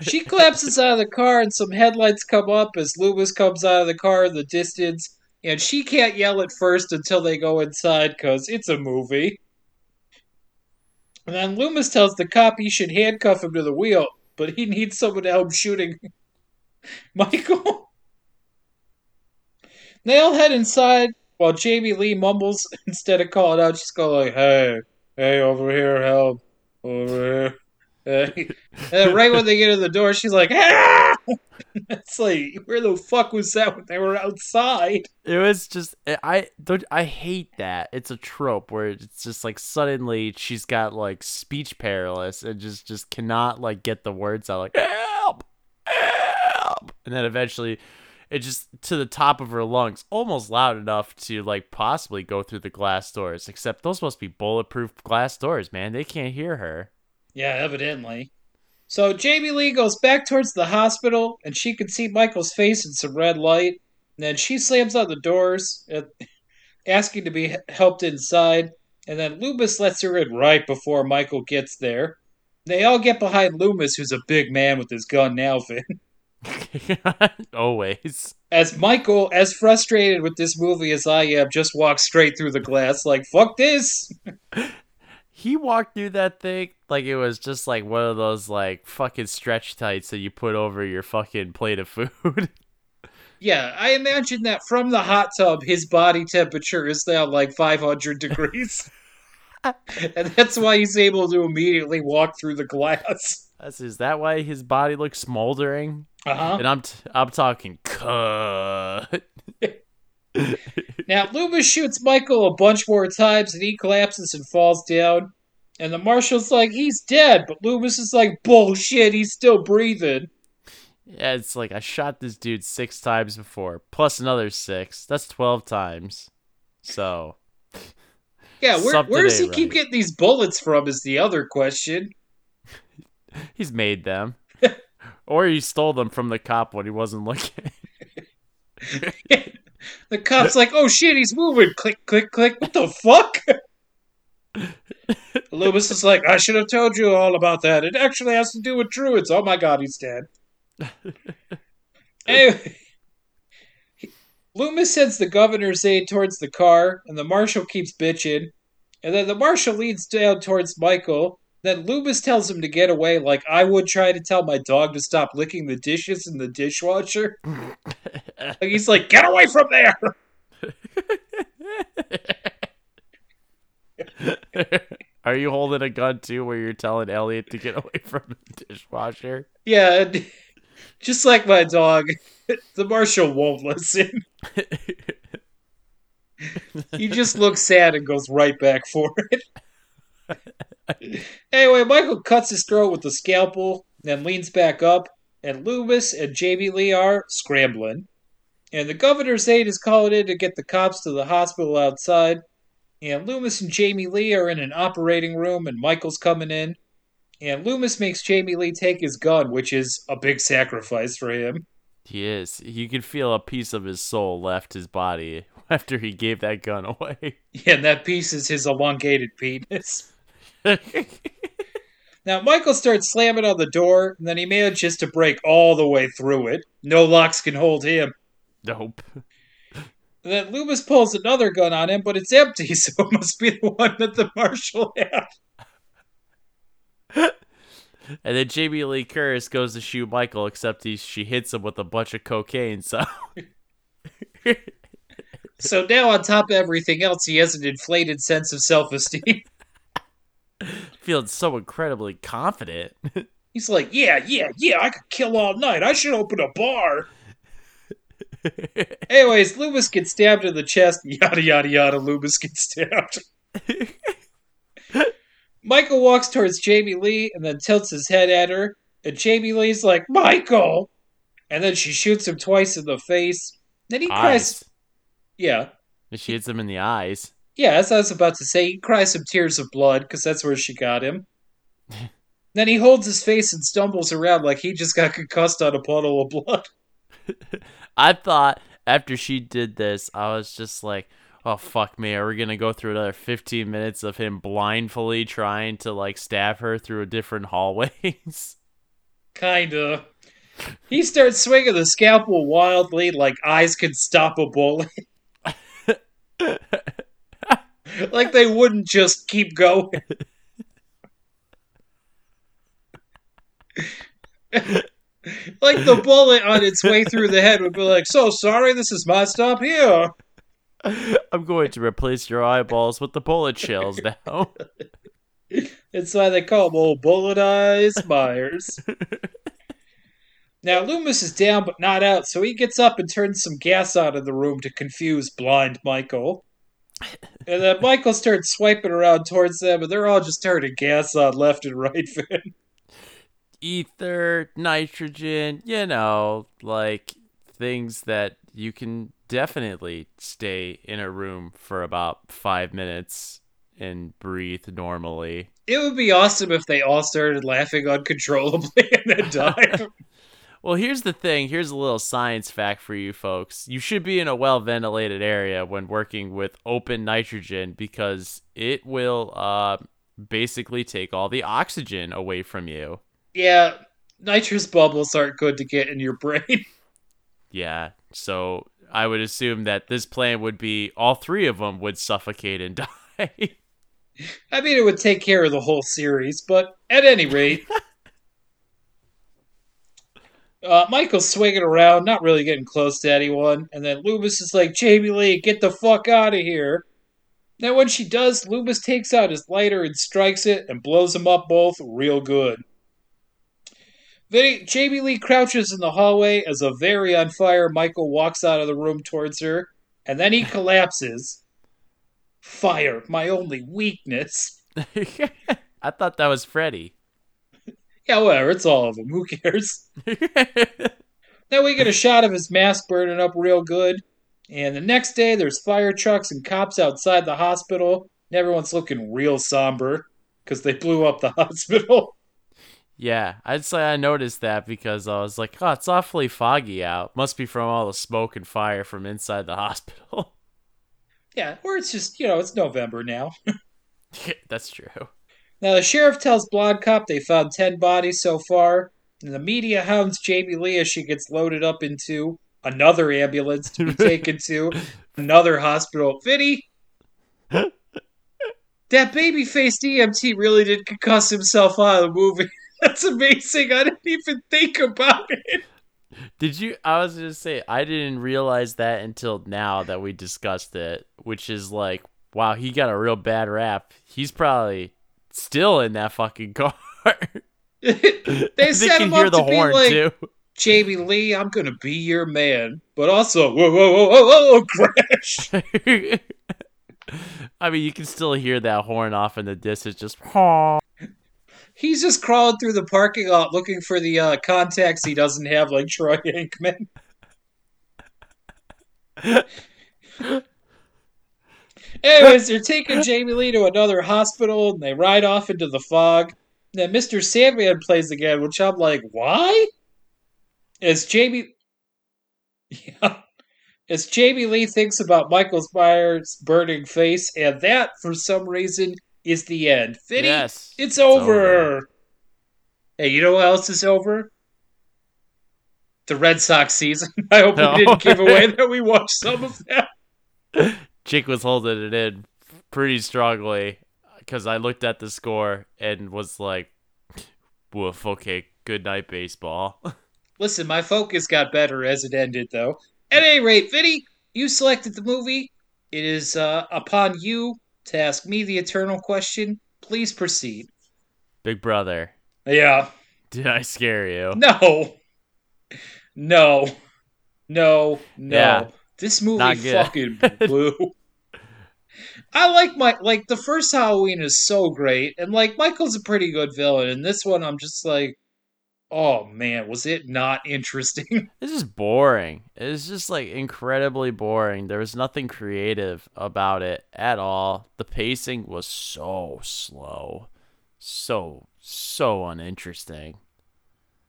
She collapses out of the car, and some headlights come up as Loomis comes out of the car in the distance. And she can't yell at first until they go inside because it's a movie. And then Loomis tells the cop he should handcuff him to the wheel, but he needs someone to help shooting Michael. They all head inside while Jamie Lee mumbles instead of calling out. She's going like, "Hey, hey, over here, help, over here." Hey. And right when they get in the door, she's like, "Ah!" It's like, where the fuck was that when they were outside? It was just I don't I hate that. It's a trope where it's just like suddenly she's got like speech paralysis and just just cannot like get the words out like help help and then eventually it just to the top of her lungs almost loud enough to like possibly go through the glass doors except those must be bulletproof glass doors man they can't hear her Yeah, evidently. So Jamie Lee goes back towards the hospital, and she can see Michael's face in some red light. And then she slams on the doors, uh, asking to be helped inside. And then Loomis lets her in right before Michael gets there. They all get behind Loomis, who's a big man with his gun now, Vin. always As Michael, as frustrated with this movie as I am, just walked straight through the glass like, fuck this! he walked through that thing like it was just like one of those like fucking stretch tights that you put over your fucking plate of food. Yeah, I imagine that from the hot tub, his body temperature is now like 500 degrees. and that's why he's able to immediately walk through the glass. That's, is that why his body looks smoldering? Uh huh. And I'm t- I'm talking cut. Now, Loomis shoots Michael a bunch more times and he collapses and falls down. And the marshal's like, he's dead. But Loomis is like, bullshit, he's still breathing. Yeah, it's like I shot this dude six times before, plus another six. That's twelve times. So Yeah, where, where does he ain't keep getting these bullets from is the other question. he's made them. Or he stole them from the cop when he wasn't looking. the cop's like, oh shit, he's moving. Click, click, click. What the fuck? Loomis is like, I should have told you all about that. It actually has to do with druids. Oh my god, he's dead. anyway, Loomis sends the governor's aide towards the car, and the marshal keeps bitching. And then the marshal leads down towards Michael. Then Loomis tells him to get away, like I would try to tell my dog to stop licking the dishes in the dishwasher. Like he's like, get away from there. Are you holding a gun too where you're telling Elliot to get away from the dishwasher? Yeah, just like my dog, the marshal won't listen. He just looks sad and goes right back for it. Anyway, Michael cuts his throat with the scalpel, then leans back up, and Loomis and Jamie Lee are scrambling. And the governor's aide is calling in to get the cops to the hospital outside. And Loomis and Jamie Lee are in an operating room, and Michael's coming in. And Loomis makes Jamie Lee take his gun, which is a big sacrifice for him. He is. You can feel a piece of his soul left his body after he gave that gun away. Yeah, and that piece is his elongated penis. Now, Michael starts slamming on the door, and then he manages to break all the way through it. No locks can hold him. nope. And then Loomis pulls another gun on him, but it's empty, so it must be the one that the marshal had. And then Jamie Lee Curtis goes to shoot Michael, except he, she hits him with a bunch of cocaine. So So now, on top of everything else, he has an inflated sense of self esteem. feeling so incredibly confident. He's like, Yeah, yeah, yeah, I could kill all night. I should open a bar. Anyways, Loomis gets stabbed in the chest. Yada, yada, yada. Loomis gets stabbed. Michael walks towards Jamie Lee and then tilts his head at her. And Jamie Lee's like, Michael! And then she shoots him twice in the face. Then he cries. Yeah. And she hits him in the eyes. Yeah, as I was about to say, he cries some tears of blood because that's where she got him. then he holds his face and stumbles around like he just got concussed on a puddle of blood. I thought after she did this, I was just like, oh fuck me, are we gonna go through another 15 minutes of him blindfully trying to like stab her through different hallways? Kinda. He starts swinging the scalpel wildly like eyes can stop a bullet. like they wouldn't just keep going. like the bullet on its way through the head would be like, so sorry, this is my stop here. I'm going to replace your eyeballs with the bullet shells now. That's why they call him old bullet eyes Myers. now Loomis is down but not out, so he gets up and turns some gas out of the room to confuse blind Michael. And then Michael starts swiping around towards them, and they're all just turning gas on left and right, Vin. Ether, nitrogen, you know, like things that you can definitely stay in a room for about five minutes and breathe normally. It would be awesome if they all started laughing uncontrollably and then died. Well, here's the thing. Here's a little science fact for you folks. You should be in a well ventilated area when working with open nitrogen because it will uh, basically take all the oxygen away from you. yeah, nitrous bubbles aren't good to get in your brain. Yeah. So I would assume that this plan would be all three of them would suffocate and die. I mean, it would take care of the whole series, but at any rate, uh, Michael's swinging around, not really getting close to anyone, and then Loomis is like, Jamie Lee, get the fuck out of here. Then when she does, Loomis takes out his lighter and strikes it and blows them up both real good. Then Jamie Lee crouches in the hallway as a very on fire Michael walks out of the room towards her, and then he collapses. Fire, my only weakness. I thought that was Freddy. Yeah, whatever. It's all of them. Who cares? Then we get a shot of his mask burning up real good. And the next day, there's fire trucks and cops outside the hospital. And everyone's looking real somber because they blew up the hospital. yeah, I'd say I noticed that because I was like, oh, it's awfully foggy out. Must be from all the smoke and fire from inside the hospital. yeah, or it's just, you know, it's November now. yeah, That's true. Now, the sheriff tells Blonde Cop they found 10 bodies so far. And the media hounds Jamie Lee as she gets loaded up into another ambulance to be taken to another hospital. Vinny, that baby-faced EMT really did concuss himself out of the movie. That's amazing. I didn't even think about it. Did you? I was gonna say I didn't realize that until now that we discussed it, which is like, wow, he got a real bad rap. He's probably still in that fucking car. they set can him hear up the to be like, too. Jamie Lee, I'm gonna be your man, but also, whoa, whoa, whoa, whoa, whoa, crash. I mean, you can still hear that horn off in the distance, just. He's just crawling through the parking lot looking for the uh, contacts he doesn't have, like Troy Aikman. Anyways, they're taking Jamie Lee to another hospital, and they ride off into the fog. then Mr. Sandman plays again, which I'm like, why? As Jamie, yeah, as Jamie Lee thinks about Michael Myers' burning face, and that, for some reason, is the end. Vinny, Yes, it's, it's over. over. Hey, you know what else is over? The Red Sox season. I hope No. we didn't give away that we watched some of that. Chick was holding it in pretty strongly because I looked at the score and was like, "Woof, okay, good night, baseball." Listen, my focus got better as it ended, though. At any rate, Vinny, you selected the movie. It is uh, upon you to ask me the eternal question. Please proceed. Big brother, Yeah. did I scare you? No. No. No. No. Yeah. This movie fucking blew. I like my like the first Halloween is so great, and like Michael's a pretty good villain, and this one I'm just like, oh man, was it not interesting? It's just boring. It's just like incredibly boring. There was nothing creative about it at all. The pacing was so slow, so so uninteresting.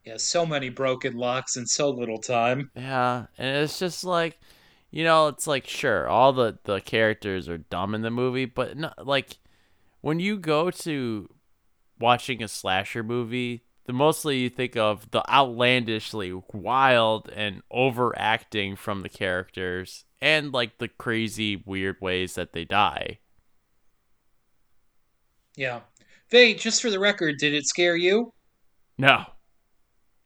yeah, so many broken locks in so little time. Yeah, and it's just like, you know, it's like sure, all the the characters are dumb in the movie, but not like when you go to watching a slasher movie, the mostly you think of the outlandishly wild and overacting from the characters and like the crazy weird ways that they die. Yeah. Vay, just for the record, did it scare you? No.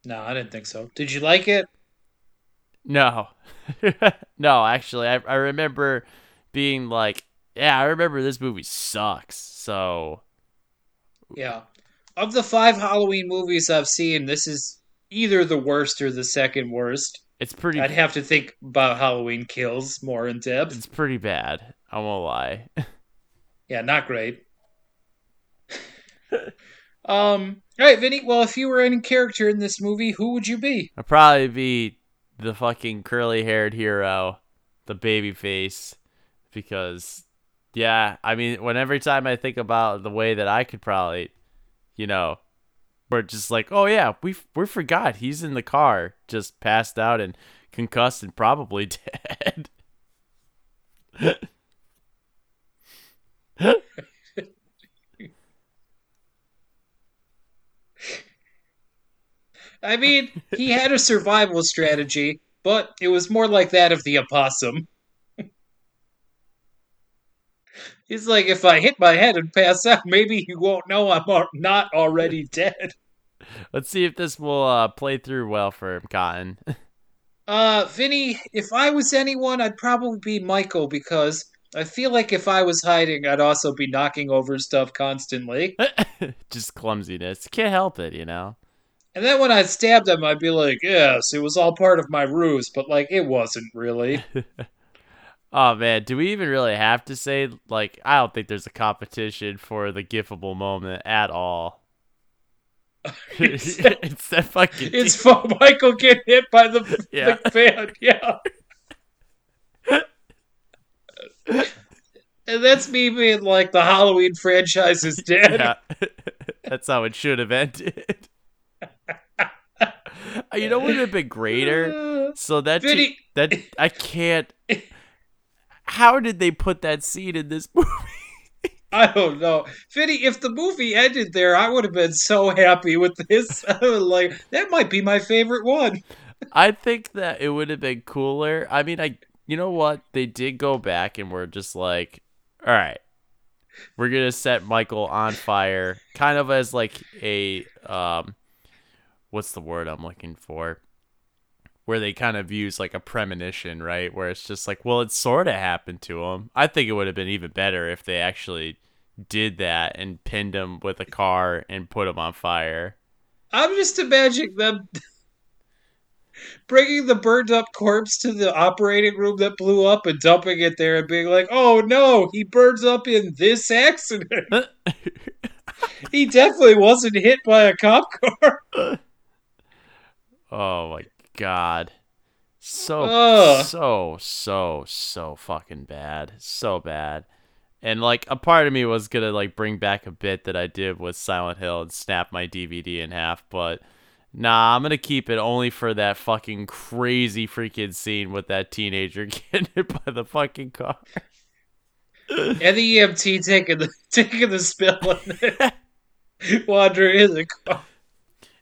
No, I didn't think so. Did you like it? No. no, actually, I I remember being like, yeah, I remember this movie sucks. So, Yeah. Of the five Halloween movies I've seen, this is either the worst or the second worst. it's pretty I'd have to think about Halloween Kills more in depth. It's pretty bad. I won't lie. Yeah, not great. um, all right, Vinny. Well, if you were any character in this movie, who would you be? I'd probably be the fucking curly haired hero, the baby face, because yeah, I mean, when every time I think about the way that I could probably, you know, we're just like, oh yeah, we we forgot he's in the car, just passed out and concussed and probably dead. I mean, he had a survival strategy, but it was more like that of the opossum. He's like, if I hit my head and pass out, maybe he won't know I'm not already dead. Let's see if this will uh, play through well for him, Cotton. Uh, Vinny, if I was anyone, I'd probably be Michael because I feel like if I was hiding, I'd also be knocking over stuff constantly. just clumsiness. Can't help it, you know. And then when I stabbed him, I'd be like, yes, it was all part of my ruse, but like, it wasn't really. Oh man, do we even really have to say like I don't think there's a competition for the gifable moment at all. It's- it's that fucking It's for Michael getting hit by the, Yeah. the fan. Yeah. and that's me being like the Halloween franchise is dead. yeah. That's how it should have ended. you know what would have been greater? So that te- Vinny, that I can't. How did they put that scene in this movie? I don't know. Vinny, if the movie ended there, I would have been so happy with this. Like, that might be my favorite one. I think that it would have been cooler. I mean, I you know what? They did go back and were just like, all right, we're gonna set Michael on fire, kind of as like a um, what's the word I'm looking for? Where they kind of use like a premonition, right? Where it's just like, well, it sort of happened to him. I think it would have been even better if they actually did that and pinned him with a car and put him on fire. I'm just imagining them bringing the burned up corpse to the operating room that blew up and dumping it there and being like, oh no, he burns up in this accident. he definitely wasn't hit by a cop car. Oh my god. So Ugh. so so so fucking bad. So bad. And like a part of me was going to like bring back a bit that I did with Silent Hill and snap my DVD in half, but nah, I'm going to keep it only for that fucking crazy freaking scene with that teenager getting hit by the fucking car. And the EMT taking the taking the spill and then wandering in the car.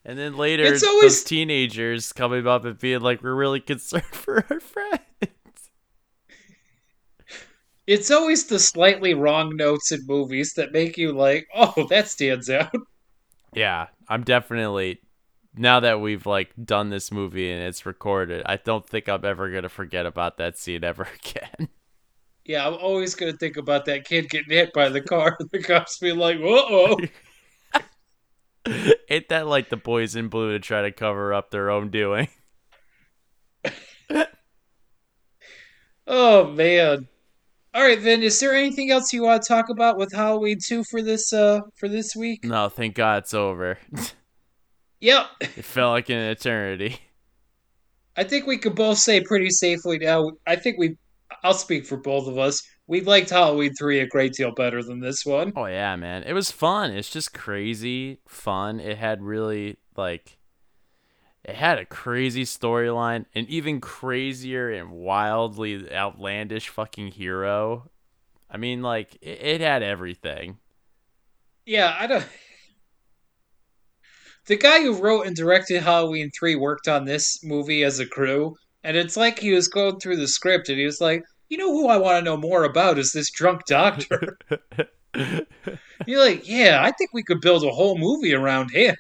And then later It's those teenagers coming up and being like we're really concerned for our friends." It's always the slightly wrong notes in movies that make you like, oh, that stands out. Yeah, I'm definitely now that we've like done this movie and it's recorded, I don't think I'm ever gonna forget about that scene ever again. Yeah, I'm always gonna think about that kid getting hit by the car the cops being like, "Uh oh." Ain't that like the boys in blue to try to cover up their own doing? Oh man. All right, then. Is there anything else you want to talk about with Halloween two for this uh for this week? No, thank God it's over. Yep. it felt like an eternity. I think we could both say pretty safely now. I think we. I'll speak for both of us. We liked Halloween three a great deal better than this one. Oh yeah, man. It was fun. It's just crazy fun. It had really like it had a crazy storyline, an even crazier and wildly outlandish fucking hero. I mean, like it, it had everything. Yeah, I don't. The guy who wrote and directed Halloween 3 worked on this movie as a crew, and it's like he was going through the script and he was like, you know who I want to know more about is this drunk doctor. You're like, yeah, I think we could build a whole movie around him.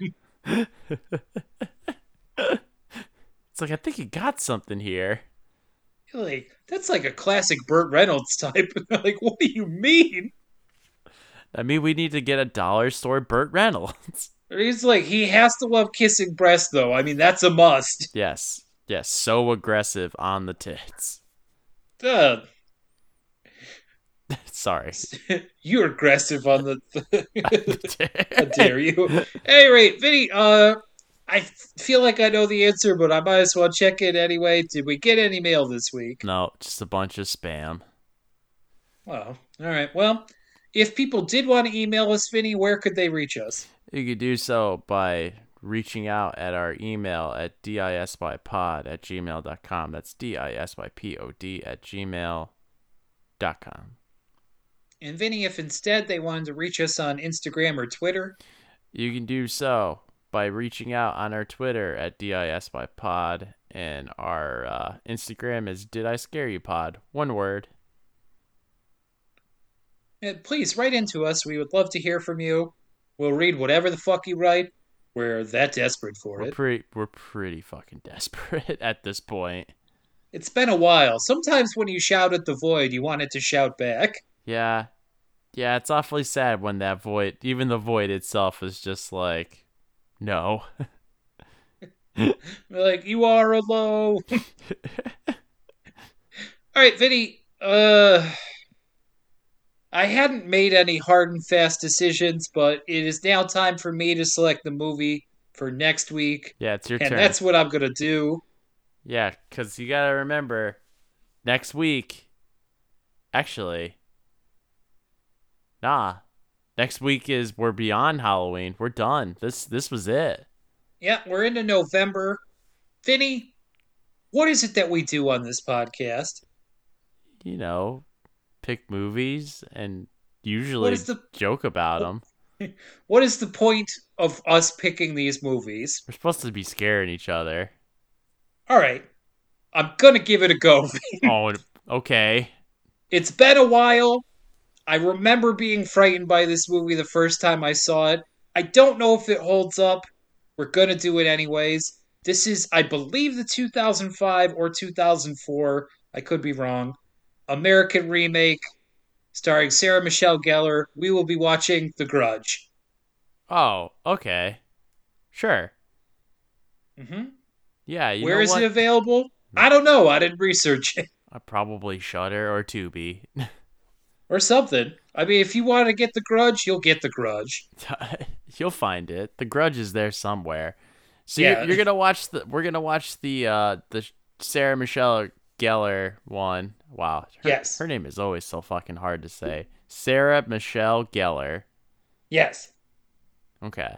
It's like I think he got something here. You're like, that's like a classic Burt Reynolds type. Like, what do you mean? I mean, we need to get a dollar store Burt Reynolds. He's like, he has to love kissing breasts, though. I mean, that's a must. yes, yes, so aggressive on the tits. Uh, Sorry. you're aggressive on the. How dare you? Hey, right, Vinny. Uh, I feel like I know the answer, but I might as well check in anyway. Did we get any mail this week? no, just a bunch of spam. Well, all right. Well, if people did want to email us, Vinny, where could they reach us? You could do so by reaching out at our email at disypod at gmail.com. That's D-I-S-Y-P-O-D at gmail.com. And Vinny, if instead they wanted to reach us on Instagram or Twitter, You can do so by reaching out on our Twitter at disypod and our uh, Instagram is Did I Scare You Pod? One word. eh, please write into us. We would love to hear from you. We'll read whatever the fuck you write. We're that desperate for We're it. pretty we're pretty fucking desperate at this point. It's been a while. Sometimes when you shout at the void, you want it to shout back. Yeah. Yeah, it's awfully sad when that void even the void itself is just like no. Like, you are alone. All right, Vinny. Uh, I hadn't made any hard and fast decisions, but it is now time for me to select the movie for next week, Yeah, it's your and turn. that's what I'm gonna do. Yeah, because you gotta remember, next week. Actually, nah. Next week is we're beyond Halloween. We're done. This this was it. Yeah, we're into November. Vinny, what is it that we do on this podcast? You know, pick movies and usually the joke about them. what is the point of us picking these movies? We're supposed to be scaring each other. All right, I'm gonna give it a go. oh, okay. It's been a while. I remember being frightened by this movie the first time I saw it. I don't know if it holds up. We're gonna do it anyways. This is, I believe, the 2005 or 2004. I could be wrong. American remake starring Sarah Michelle Gellar. We will be watching The Grudge. Oh, okay. Sure. hmm Yeah. You Where is what? it available? I don't know. I didn't research it I probably Shudder or Tubi. or something. I mean, if you want to get The Grudge, you'll get The Grudge. You'll find it. The Grudge is there somewhere. So Yeah. you're, you're gonna watch the. We're gonna watch the uh the Sarah Michelle Gellar one. Wow. Her, Yes. Her name is always so fucking hard to say. Sarah Michelle Gellar. Yes. Okay.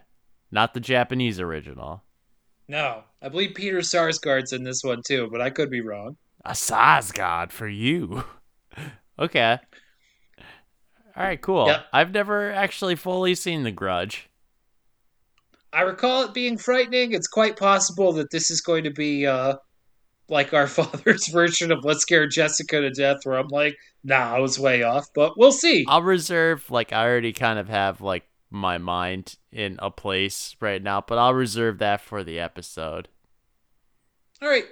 Not the Japanese original. No, I believe Peter Sarsgaard's in this one too, but I could be wrong. A Sarsgaard for you. okay. All right, cool. Yep. I've never actually fully seen The Grudge. I recall it being frightening. It's quite possible that this is going to be uh, like our father's version of Let's Scare Jessica to Death, where I'm like, nah, I was way off, but we'll see. I'll reserve like I already kind of have like my mind in a place right now, but I'll reserve that for the episode. All right.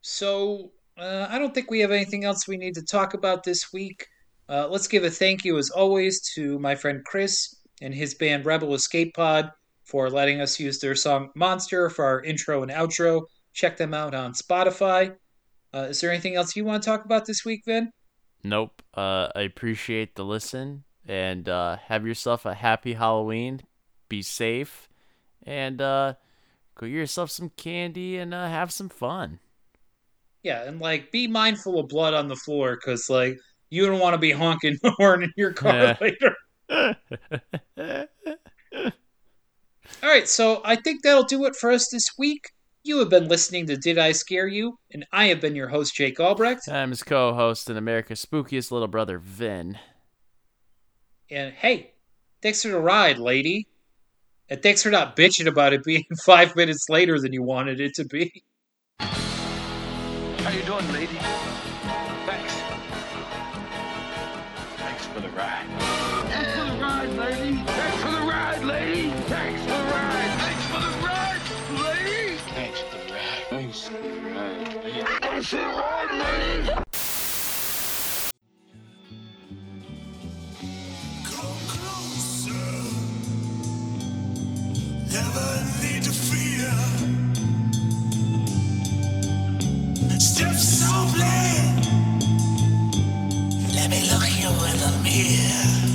So uh, I don't think we have anything else we need to talk about this week. Uh, let's give a thank you, as always, to my friend Chris and his band Rebel Escape Pod for letting us use their song Monster for our intro and outro. Check them out on Spotify. Uh, is there anything else you want to talk about this week, Vin? Nope. Uh, I appreciate the listen and uh, have yourself a happy Halloween. Be safe and uh, go get yourself some candy and uh, have some fun. Yeah, and like be mindful of blood on the floor because like you don't want to be honking the horn in your car Yeah. later. All right, so I think that'll do it for us this week. You have been listening to Did I Scare You? And I have been your host, Jake Albrecht. I'm his co-host and America's spookiest little brother, Vin. And hey, thanks for the ride, lady. And thanks for not bitching about it being five minutes later than you wanted it to be. How you doing, lady? that shit right. Step softly. Let me look you in the mirror.